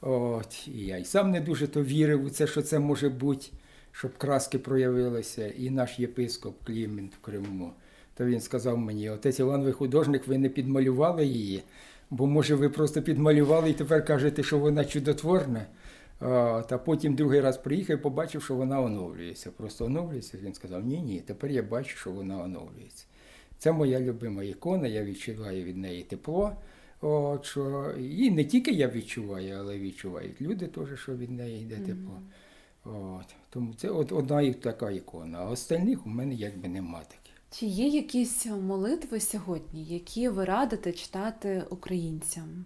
От. І я й сам не дуже то вірив у це, що це може бути, щоб краски проявилися. І наш єпископ Клімент в Криму. То він сказав мені: отець Іван, ви художник, ви не підмалювали її, бо може ви просто підмалювали і тепер кажете, що вона чудотворна. Та потім другий раз приїхав і побачив, що вона оновлюється. Просто оновлюється. Він сказав: Ні, ні, тепер я бачу, що вона оновлюється. Це моя любима ікона, я відчуваю від неї тепло. От, що, і не тільки я відчуваю, але відчувають люди теж, що від неї йде тепло. От, тому це от одна і така ікона. А остальних у мене якби нема таких. Чи є якісь молитви сьогодні, які ви радите читати українцям?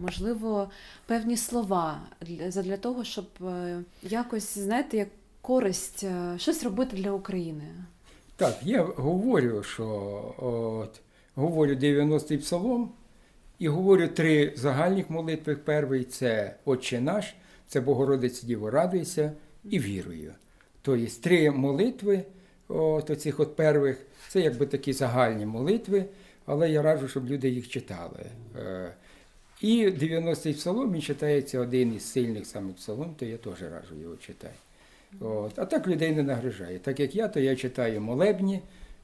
Можливо, певні слова для, того, щоб е, якось, знаєте, як користь, е, щось робити для України? Так, я говорю, що от, говорю 90-й псалом і говорю три загальних молитви. Перший це Отче наш, це Богородиці Діво радуйся і вірую. Тобто три молитви, от оцих от первих, це якби такі загальні молитви, але я раджу, щоб люди їх читали. Е, І 90-й псалом він читається один із сильних самих псалом, то я теж раджу його читати. От. А так людей не нагрижає. Так як я, то я читаю молебні.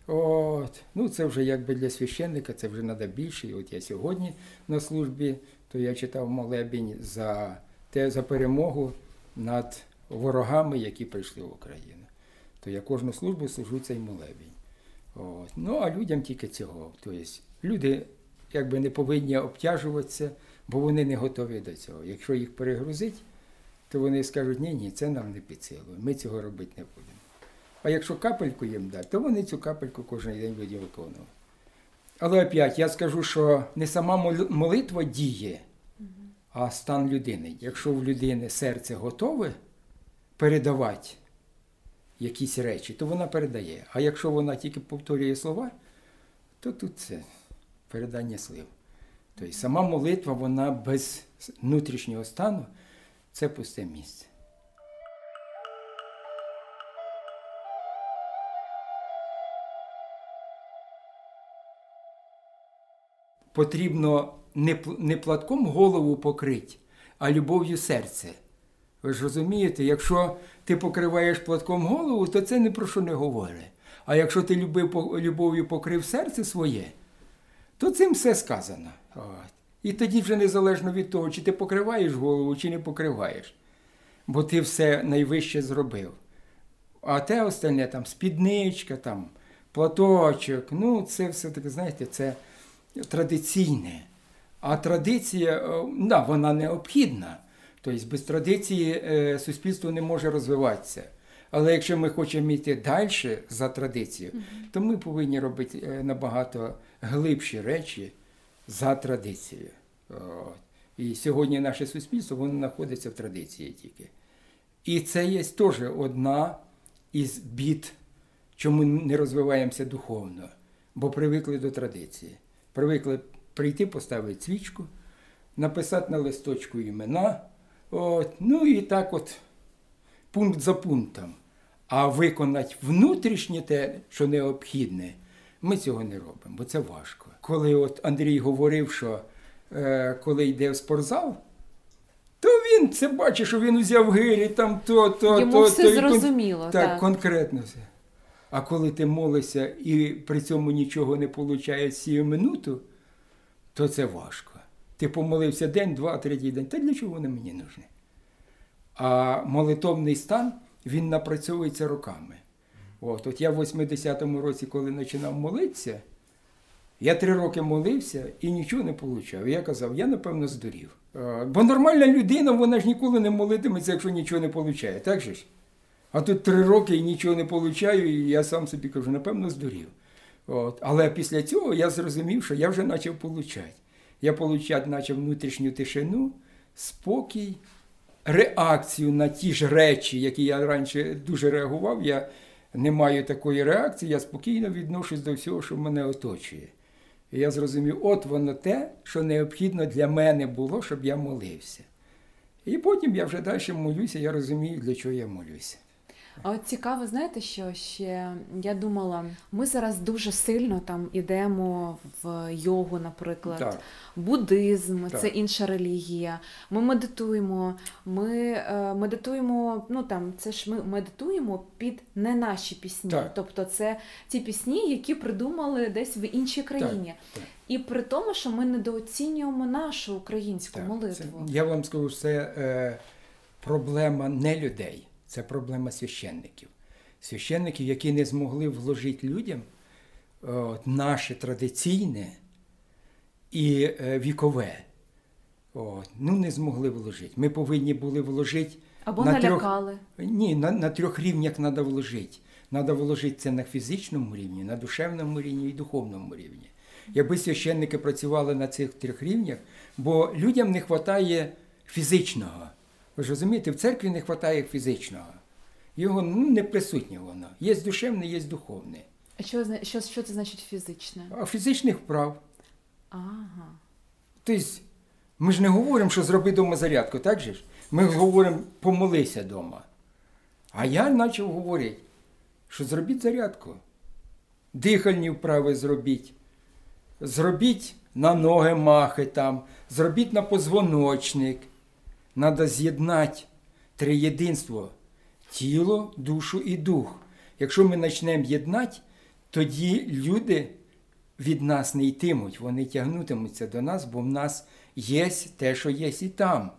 От. Ну, це вже якби для священника, це вже треба більше. І от я сьогодні на службі, то я читав молебень за, те, за перемогу над ворогами, які прийшли в Україну. То я кожну службу служу цей молебень. От. Ну, а людям тільки цього. Тобто люди якби не повинні обтяжуватися, бо вони не готові до цього. Якщо їх перегрузить, то вони скажуть, ні, ні, це нам не під силу, ми цього робити не будемо. А якщо капельку їм дати, то вони цю капельку кожен день будуть виконувати. Але опять я скажу, що не сама молитва діє, а стан людини. Якщо в людини серце готове передавати якісь речі, то вона передає. А якщо вона тільки повторює слова, то тут це передання слів. Тобто сама молитва, вона без внутрішнього стану, це пусте місце. Потрібно не, не платком голову покрити, а любов'ю серце. Ви ж розумієте, якщо ти покриваєш платком голову, то це ні про що не говорить. А якщо ти любив, любов'ю покрив серце своє, то цим все сказано. От. І тоді вже незалежно від того, чи ти покриваєш голову, чи не покриваєш. Бо ти все найвище зробив. А те остальне там спідничка, там, платочок, ну це все-таки, знаєте, це традиційне. А традиція, е, да, вона необхідна. Тобто без традиції е, суспільство не може розвиватися. Але якщо ми хочемо йти далі за традицією, то ми повинні робити е, набагато глибші речі за традицією. І сьогодні наше суспільство воно знаходиться в традиції тільки. І це є теж одна із бід, чому не розвиваємося духовно, бо привикли до традиції. Привикли прийти, поставити свічку, написати на листочку імена, от, ну і так от пункт за пунктом. А виконати внутрішнє те, що необхідне, ми цього не робимо, бо це важко. Коли от Андрій говорив, що е, коли йде в спортзал, то він це бачить, що він взяв гирі, там то, то, Йому то, все то, і кон- зрозуміло, Так, так. конкретно все. А коли ти молишся і при цьому нічого не виходить сію минуту, то це важко. Ти помолився день, два, третій день. Та для чого вони мені нужні? А молитовний стан він напрацьовується роками. От, от я в 80-му році, коли починав молитися, я три роки молився і нічого не отримав. Я казав, я напевно здурів. Бо нормальна людина, вона ж ніколи не молитиметься, якщо нічого не отримає. Так же ж? А тут три роки і нічого не получаю, і я сам собі кажу, напевно, здурів. От. Але після цього я зрозумів, що я вже почав получати. Я получати почав внутрішню тишину, спокій, реакцію на ті ж речі, які я раніше дуже реагував. Я не маю такої реакції, я спокійно відношусь до всього, що мене оточує. І я зрозумів, от воно те, що необхідно для мене було, щоб я молився. І потім я вже далі молюся, я розумію, для чого я молюся. А от цікаво, знаєте, що ще я думала, ми зараз дуже сильно там ідемо в йогу, наприклад, Так. буддизм, Так. це інша релігія. Ми медитуємо. Ми е, медитуємо. Ну там це ж ми медитуємо під не наші пісні. Так. Тобто, це ті пісні, які придумали десь в іншій країні. так. І при тому, що ми недооцінюємо нашу українську Так, молитву. Це, я вам скажу, що це е, проблема не людей, це проблема священників. Священників, які не змогли вложити людям е, от, наше традиційне і е, вікове. От, ну, не змогли вложити. Ми повинні були вложити. Або на трьох- налякали. Ні, на, на трьох рівнях треба вложити. Треба вложити це на фізичному рівні, на душевному рівні і духовному рівні. Якби священники працювали на цих трьох рівнях, бо людям не вистачає фізичного. Ви ж розумієте, в церкві не вистачає фізичного. Його ну, не присутнє воно. Є душевне, є духовне. А що, що, що це значить фізичне? А фізичних вправ. Ага. Тобто, ми ж не говоримо, що зроби вдома зарядку, так же ж? Ми говоримо, помолися вдома. А я почав говорити, що зробіть зарядку. Дихальні вправи зробіть. Зробіть на ноги махи там, зробіть на позвоночник. Треба з'єднати триєдинство тіло, душу і дух. Якщо ми почнемо єднати, тоді люди від нас не йтимуть, вони тягнутимуться до нас, бо в нас є те, що є і там.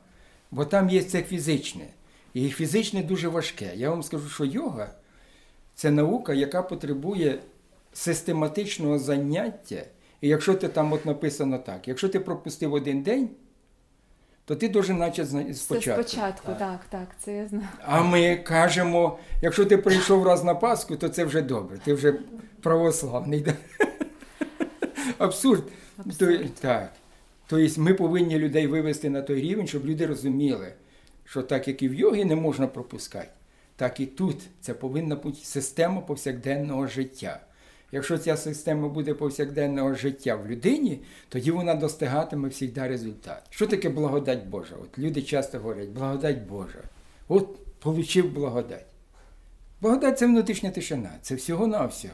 Бо там є це фізичне. І фізичне дуже важке. Я вам скажу, що йога це наука, яка потребує систематичного заняття. І якщо ти там от написано так, якщо ти пропустив один день, то ти дуже наче зна- Це спочатку. спочатку, так, так, це я знаю. А ми кажемо, якщо ти прийшов раз на Пасху, то це вже добре, ти вже православний. да? Абсурд. Абсурд. То, так. Тобто ми повинні людей вивести на той рівень, щоб люди розуміли, що так як і в йогі не можна пропускати, так і тут це повинна бути система повсякденного життя. Якщо ця система буде повсякденного життя в людині, тоді вона достигатиме завжди результат. Що таке благодать Божа? От люди часто говорять, благодать Божа. От получив благодать. Благодать це внутрішня тишина, це всього-навсього.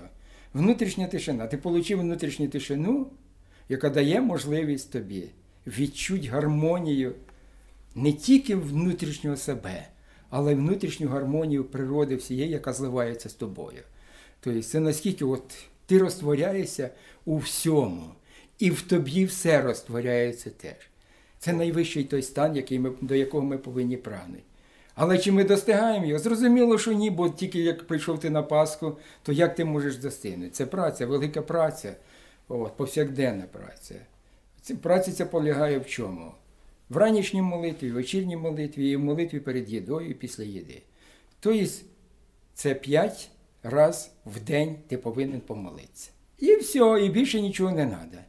Внутрішня тишина. Ти отримав внутрішню тишину, яка дає можливість тобі відчути гармонію не тільки внутрішнього себе, але й внутрішню гармонію природи всієї, яка зливається з тобою. Тобто це наскільки от ти розтворяєшся у всьому, і в тобі все розтворяється теж. Це найвищий той стан, який ми, до якого ми повинні прагнути. Але чи ми достигаємо його? Зрозуміло, що ні, бо тільки як прийшов ти на Пасху, то як ти можеш достигнути? Це праця, велика праця, от, повсякденна праця. Праця ця полягає в чому? В ранішній молитві, в вечірній молитві і в молитві перед їдою і після їди. Тобто це п'ять раз в день ти повинен помолитися. І все, і більше нічого не треба.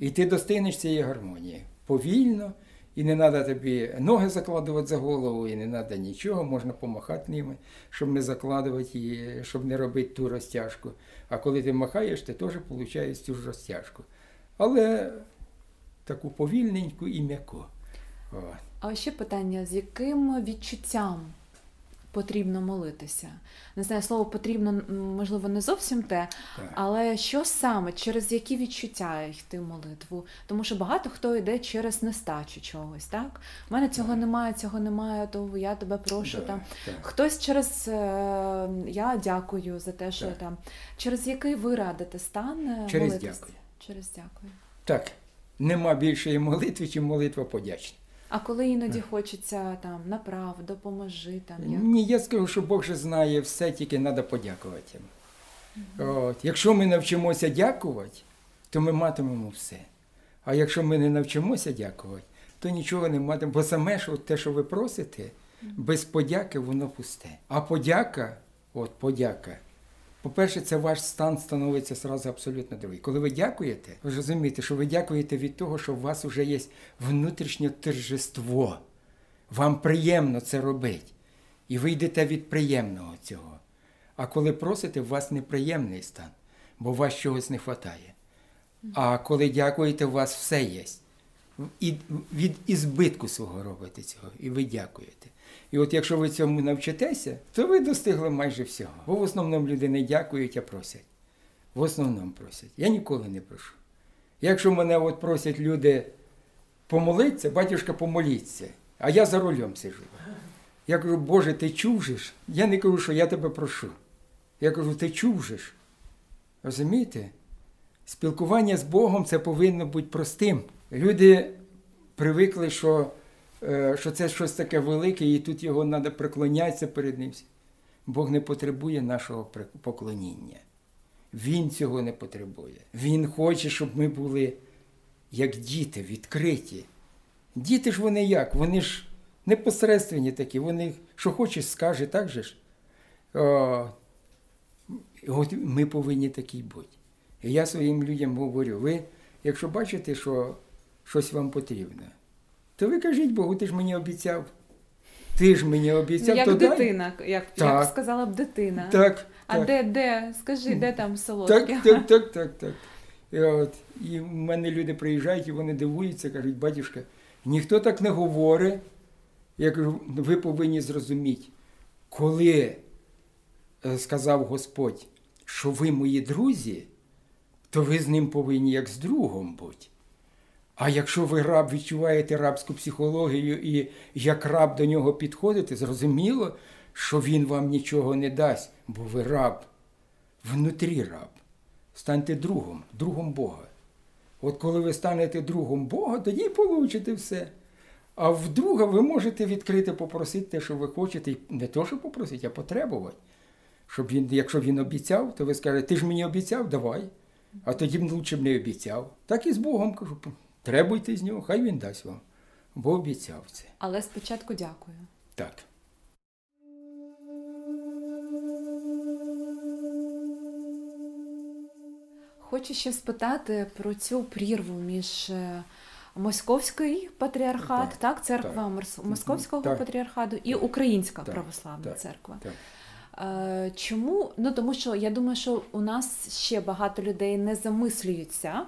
І ти достигнеш цієї гармонії. Повільно, і не треба тобі ноги закладувати за голову, і не треба нічого, можна помахати ними, щоб не закладувати її, щоб не робити ту розтяжку. А коли ти махаєш, ти теж отримуєш цю ж розтяжку. Але таку повільненьку і м'яку. А ще питання: з яким відчуттям потрібно молитися? Не знаю, слово потрібно, можливо, не зовсім те, Так. але що саме, через які відчуття йти молитву? Тому що багато хто йде через нестачу чогось, так? У мене цього немає, цього немає, то я тебе прошу Да, там. так. Хтось через е, я дякую за те, що Так. там. Через який ви радите стан е, Через молитись? дякую. Через дякую. Так, нема більшої молитви, чим молитва подячна. А коли іноді хочеться там направ, допоможи там як? Ні, я скажу, що Бог же знає все, тільки треба подякувати йому. От. Якщо ми навчимося дякувати, то ми матимемо все. А якщо ми не навчимося дякувати, то нічого не матимемо. Бо саме ж те, що ви просите, без подяки воно пусте. А подяка, от подяка. По-перше, це ваш стан становиться сразу абсолютно другий. Коли ви дякуєте, ви розумієте, що ви дякуєте від того, що у вас вже є внутрішнє торжество. Вам приємно це робити. І ви йдете від приємного цього. А коли просите, у вас неприємний стан, бо у вас чогось не вистачає. А коли дякуєте, у вас все є. І від ізбитку свого робите цього, і ви дякуєте. І от якщо ви цьому навчитеся, то ви достигли майже всього. Бо в основному люди не дякують, а просять. В основному просять. Я ніколи не прошу. Якщо мене от просять люди помолитися, батюшка, помоліться, а я за рулем сижу. Я кажу, Боже, ти ж? Я не кажу, що я тебе прошу. Я кажу, ти ж? Розумієте? Спілкування з Богом це повинно бути простим. Люди привикли, що, що це щось таке велике, і тут його треба приклонятися перед ним. Бог не потребує нашого поклоніння. Він цього не потребує. Він хоче, щоб ми були як діти, відкриті. Діти ж вони як? Вони ж непосередственні такі, вони що хочеш, скаже, так же ж. О, от ми повинні такі бути. І я своїм людям говорю: ви, якщо бачите, що щось вам потрібно, то ви кажіть Богу, ти ж мені обіцяв. Ти ж мені обіцяв, як то дай. дитина, як, як Так. сказала б дитина. Так, А так. де, де? Скажи, де там солодке? Так, так, так, так, так. І, от, і в мене люди приїжджають і вони дивуються, кажуть, батюшка, ніхто так не говорить. Я кажу, ви повинні зрозуміти, коли е, сказав Господь, що ви мої друзі, то ви з ним повинні як з другом бути. А якщо ви раб відчуваєте рабську психологію і як раб до нього підходите, зрозуміло, що він вам нічого не дасть, бо ви раб, внутрі раб. Станьте другом, другом Бога. От коли ви станете другом Бога, тоді получите все. А в друга ви можете відкрити, попросити те, що ви хочете, не то, що попросити, а потребувати. Щоб він, якщо він обіцяв, то ви скажете, ти ж мені обіцяв, давай. А тоді б лучше б не обіцяв. Так і з Богом кажу, требуйте з нього, хай він дасть вам. Бо обіцяв це. Але спочатку дякую. Так. Хочу ще спитати про цю прірву між е, Московський патріархат, Так, так, церква так. Московського Так. патріархату і Українська Так, православна так, церква. Так. Е, Чому? Ну тому що я думаю, що у нас ще багато людей не замислюються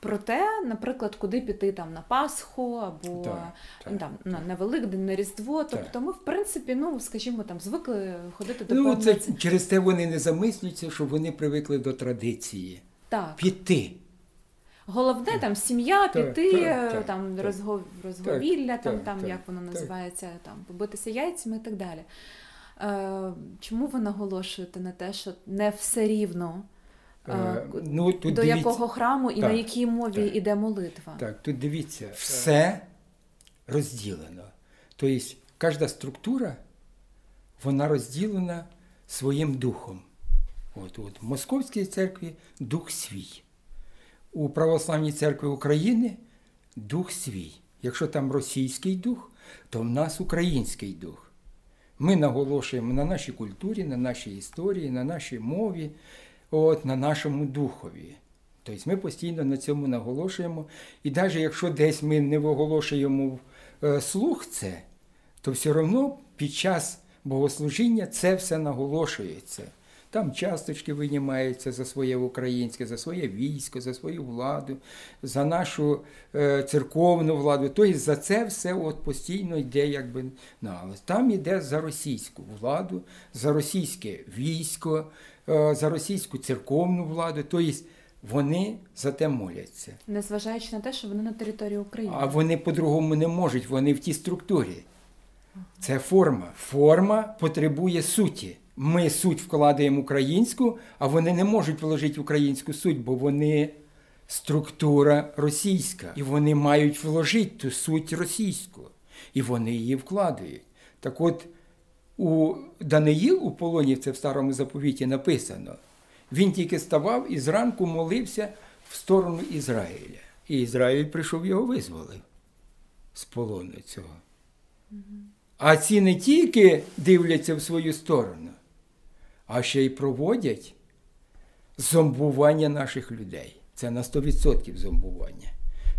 про те, наприклад, куди піти там на Пасху або Так, так, там, на, на Великдень, на Різдво. Так. Тобто ми, в принципі, ну скажімо, там звикли ходити до Ну, це через те вони не замислюються, що вони привикли до традиції. так. Піти. Головне там сім'я, Так, піти, так, е, так, там так. розгов... розговілля, там, так, там так, як воно так. називається, там побитися яйцями і так далі. Е, чому ви наголошуєте на те, що не все рівно? Е, Е, ну, тут до дивіться, якого храму і на якій мові так. іде молитва? Так, тут дивіться, все розділено. Тобто кожна структура, вона розділена своїм духом. От, от, в Московській церкві дух свій. У Православній церкві України дух свій. Якщо там російський дух, то в нас український дух. Ми наголошуємо на нашій культурі, на нашій історії, на нашій мові, от, на нашому духові. Тобто ми постійно на цьому наголошуємо. І навіть якщо десь ми не виголошуємо е, слух це, то все одно під час богослужіння це все наголошується. Там часточки винімаються за своє українське, за своє військо, за свою владу, за нашу е, церковну владу. Тобто за це все от постійно йде, якби наголос. Там йде за російську владу, за російське військо, за російську церковну владу. Тобто вони за те моляться. Незважаючи на те, що вони на території України. А вони по-другому не можуть, вони в тій структурі. Це форма. Форма потребує суті. Ми суть вкладаємо українську, а вони не можуть вложити українську суть, бо вони структура російська. І вони мають вложити ту суть російську. І вони її вкладають. Так от у Даниїл у полоні, це в старому заповіті написано, він тільки ставав і зранку молився в сторону Ізраїля. І Ізраїль прийшов його визволив з полону цього. А ці не тільки дивляться в свою сторону, а ще й проводять зомбування наших людей. Це на 100% зомбування.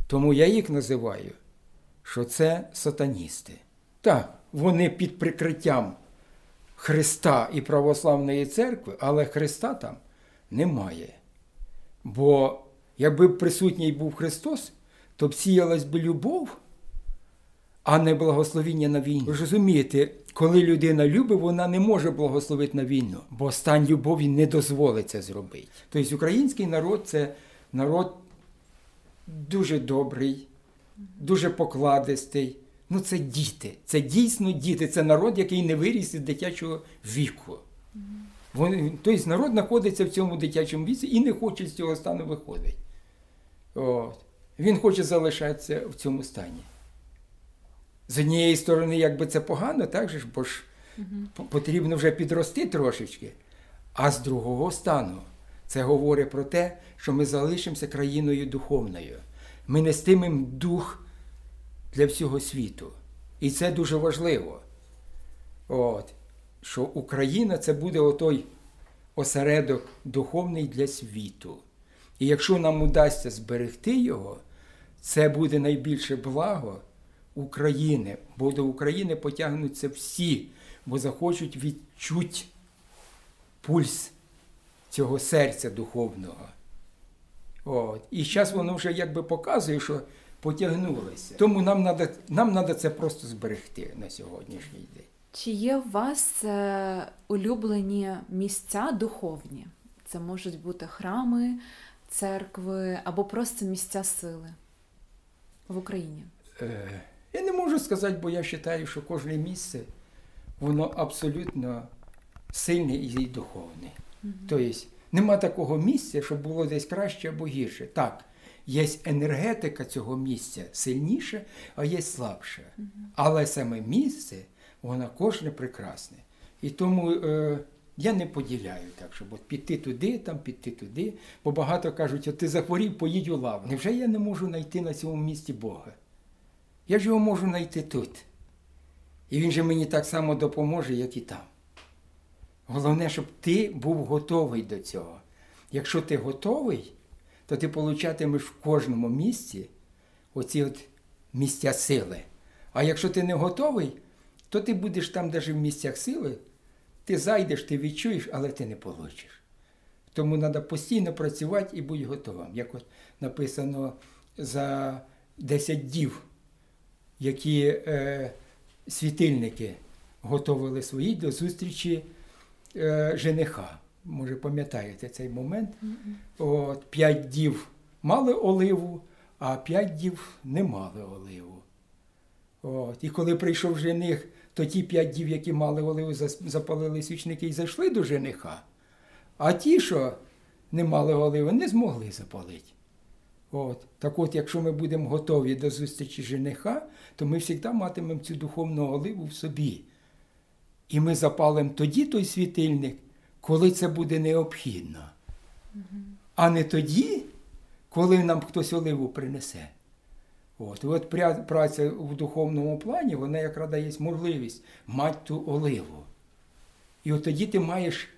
Тому я їх називаю, що це сатаністи. Так, вони під прикриттям Христа і православної церкви, але Христа там немає. Бо якби присутній був Христос, то б сіялась би любов, а не благословіння на війну. Ви ж розумієте, коли людина любить, вона не може благословити на війну, бо стан любові не дозволить це зробити. Тобто український народ це народ дуже добрий, дуже покладистий. Ну, це діти, це дійсно діти, це народ, який не виріс із дитячого віку. Вони, тобто народ знаходиться в цьому дитячому віці і не хоче з цього стану виходити. От. Він хоче залишатися в цьому стані. З однієї сторони, якби це погано, так же ж, бо ж п- потрібно вже підрости трошечки. А з другого стану це говорить про те, що ми залишимося країною духовною. Ми нестимемо дух для всього світу. І це дуже важливо. От. Що Україна це буде отой осередок духовний для світу. І якщо нам удасться зберегти його, це буде найбільше благо України, бо до України потягнуться всі, бо захочуть відчути пульс цього серця духовного. От. І зараз воно вже якби показує, що потягнулося. Тому нам треба нам надо це просто зберегти на сьогоднішній день. Чи є у вас е, улюблені місця духовні? Це можуть бути храми, церкви або просто місця сили в Україні. Е, Я не можу сказати, бо я вважаю, що кожне місце воно абсолютно сильне і духовне. Тобто нема такого місця, щоб було десь краще або гірше. Так, є енергетика цього місця сильніша, а є слабша. Але саме місце, воно кожне прекрасне. І тому е, я не поділяю так, щоб от піти туди, там піти туди. Бо багато кажуть, от ти захворів, поїдь у лаву. Невже я не можу знайти на цьому місці Бога? Я ж його можу знайти тут. І він же мені так само допоможе, як і там. Головне, щоб ти був готовий до цього. Якщо ти готовий, то ти получатимеш в кожному місці оці от місця сили. А якщо ти не готовий, то ти будеш там, навіть в місцях сили, Ти зайдеш, ти відчуєш, але ти не получиш. Тому треба постійно працювати і бути готовим. Як от написано за 10 дів, які е, світильники готували свої до зустрічі е, жениха. Може, пам'ятаєте цей момент? От, п'ять дів мали оливу, а п'ять дів не мали оливу. От. І коли прийшов жених, то ті п'ять дів, які мали оливу, запалили свічники і зайшли до жениха. А ті, що не мали оливи, не змогли запалити. От. Так от, якщо ми будемо готові до зустрічі жениха, то ми завжди матимемо цю духовну оливу в собі. І ми запалимо тоді той світильник, коли це буде необхідно. А не тоді, коли нам хтось оливу принесе. От, і от праця в духовному плані, вона якраз дає можливість мати ту оливу. І от тоді ти маєш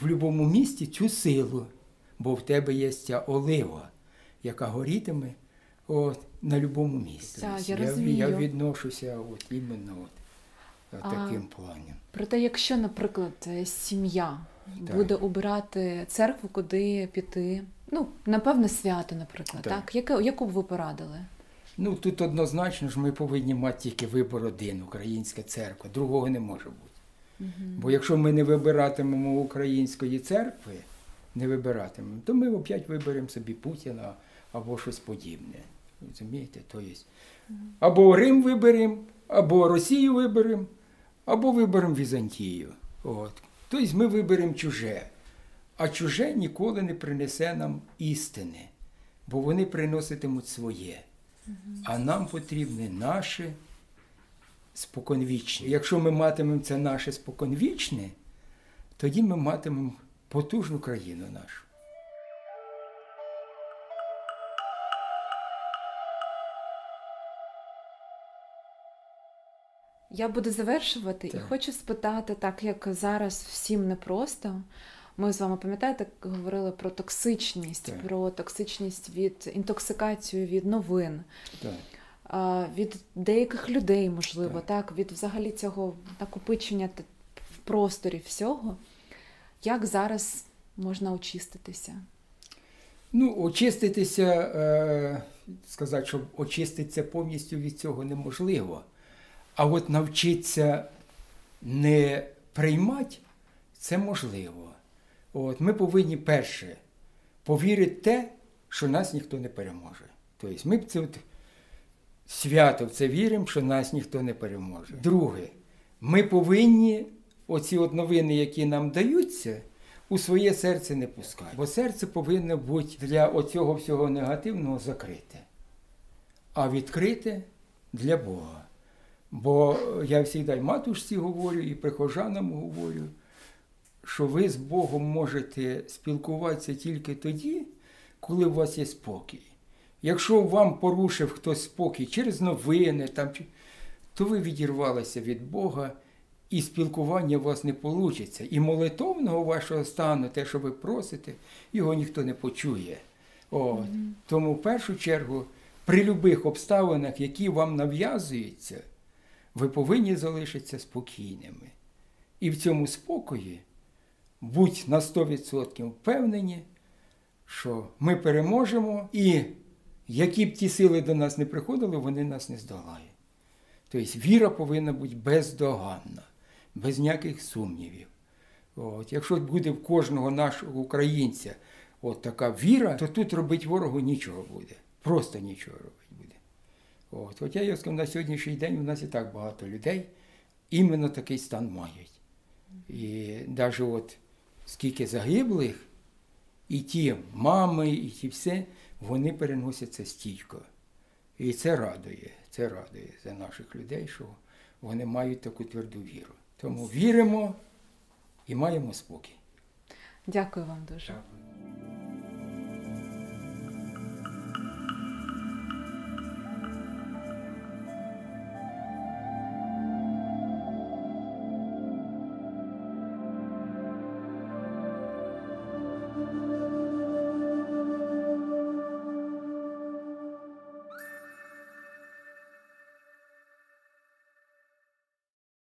в будь-якому місті цю силу, бо в тебе є ця олива, яка горітиме от, на будь-якому місці. Так, Тобто я я, розумію. я відношуся от, іменно от, А, таким планом. Проте, якщо, наприклад, е, сім'я Так. буде обирати церкву, куди піти, ну, напевне, свято, наприклад, так? Так. Яке, яку б ви порадили? Ну тут однозначно ж ми повинні мати тільки вибор один українська церква, другого не може бути. Бо якщо ми не вибиратимемо української церкви, не вибиратимемо, то ми опять виберемо собі Путіна або щось подібне. Розумієте? Тобто, або Рим виберемо, або Росію виберемо, або виберемо Візантію. От. Тобто ми виберемо чуже. А чуже ніколи не принесе нам істини, бо вони приноситимуть своє. А нам потрібне наше споконвічне. Якщо ми матимемо це наше споконвічне, тоді ми матимемо потужну країну нашу. Я буду завершувати і хочу спитати, так як зараз всім непросто. Ми з вами пам'ятаєте, говорили про токсичність, Так. про токсичність від інтоксикацію від новин, Так. від деяких людей, можливо, Так. так, від взагалі цього накопичення в просторі всього. Як зараз можна очиститися? Ну, очиститися, е, сказати, щоб очиститися повністю від цього неможливо. А от навчитися не приймати це можливо. От, ми повинні перше повірити те, що нас ніхто не переможе. Тобто ми в це от свято в це віримо, що нас ніхто не переможе. Друге, ми повинні оці от новини, які нам даються, у своє серце не пускати. Бо серце повинно бути для оцього всього негативного закрите, а відкрите для Бога. Бо я завжди матушці говорю, і прихожанам говорю, що ви з Богом можете спілкуватися тільки тоді, коли у вас є спокій. Якщо вам порушив хтось спокій через новини, там, то ви відірвалися від Бога, і спілкування у вас не вийде. І молитовного вашого стану, те, що ви просите, його ніхто не почує. От. Тому в першу чергу, при будь-яких обставинах, які вам нав'язуються, ви повинні залишитися спокійними. І в цьому спокої будь на 100% впевнені, що ми переможемо, і які б ті сили до нас не приходили, вони нас не здолають. Тобто віра повинна бути бездоганна, без ніяких сумнівів. От, якщо буде в кожного нашого українця от така віра, то тут робити ворогу нічого буде. Просто нічого робити. От, хоча я скажу, на сьогоднішній день у нас і так багато людей іменно такий стан мають. І навіть от скільки загиблих, і ті мами, і ті все, вони переносять це стійко. І це радує, це радує за наших людей, що вони мають таку тверду віру. Тому віримо і маємо спокій. Дякую вам дуже. Дякую.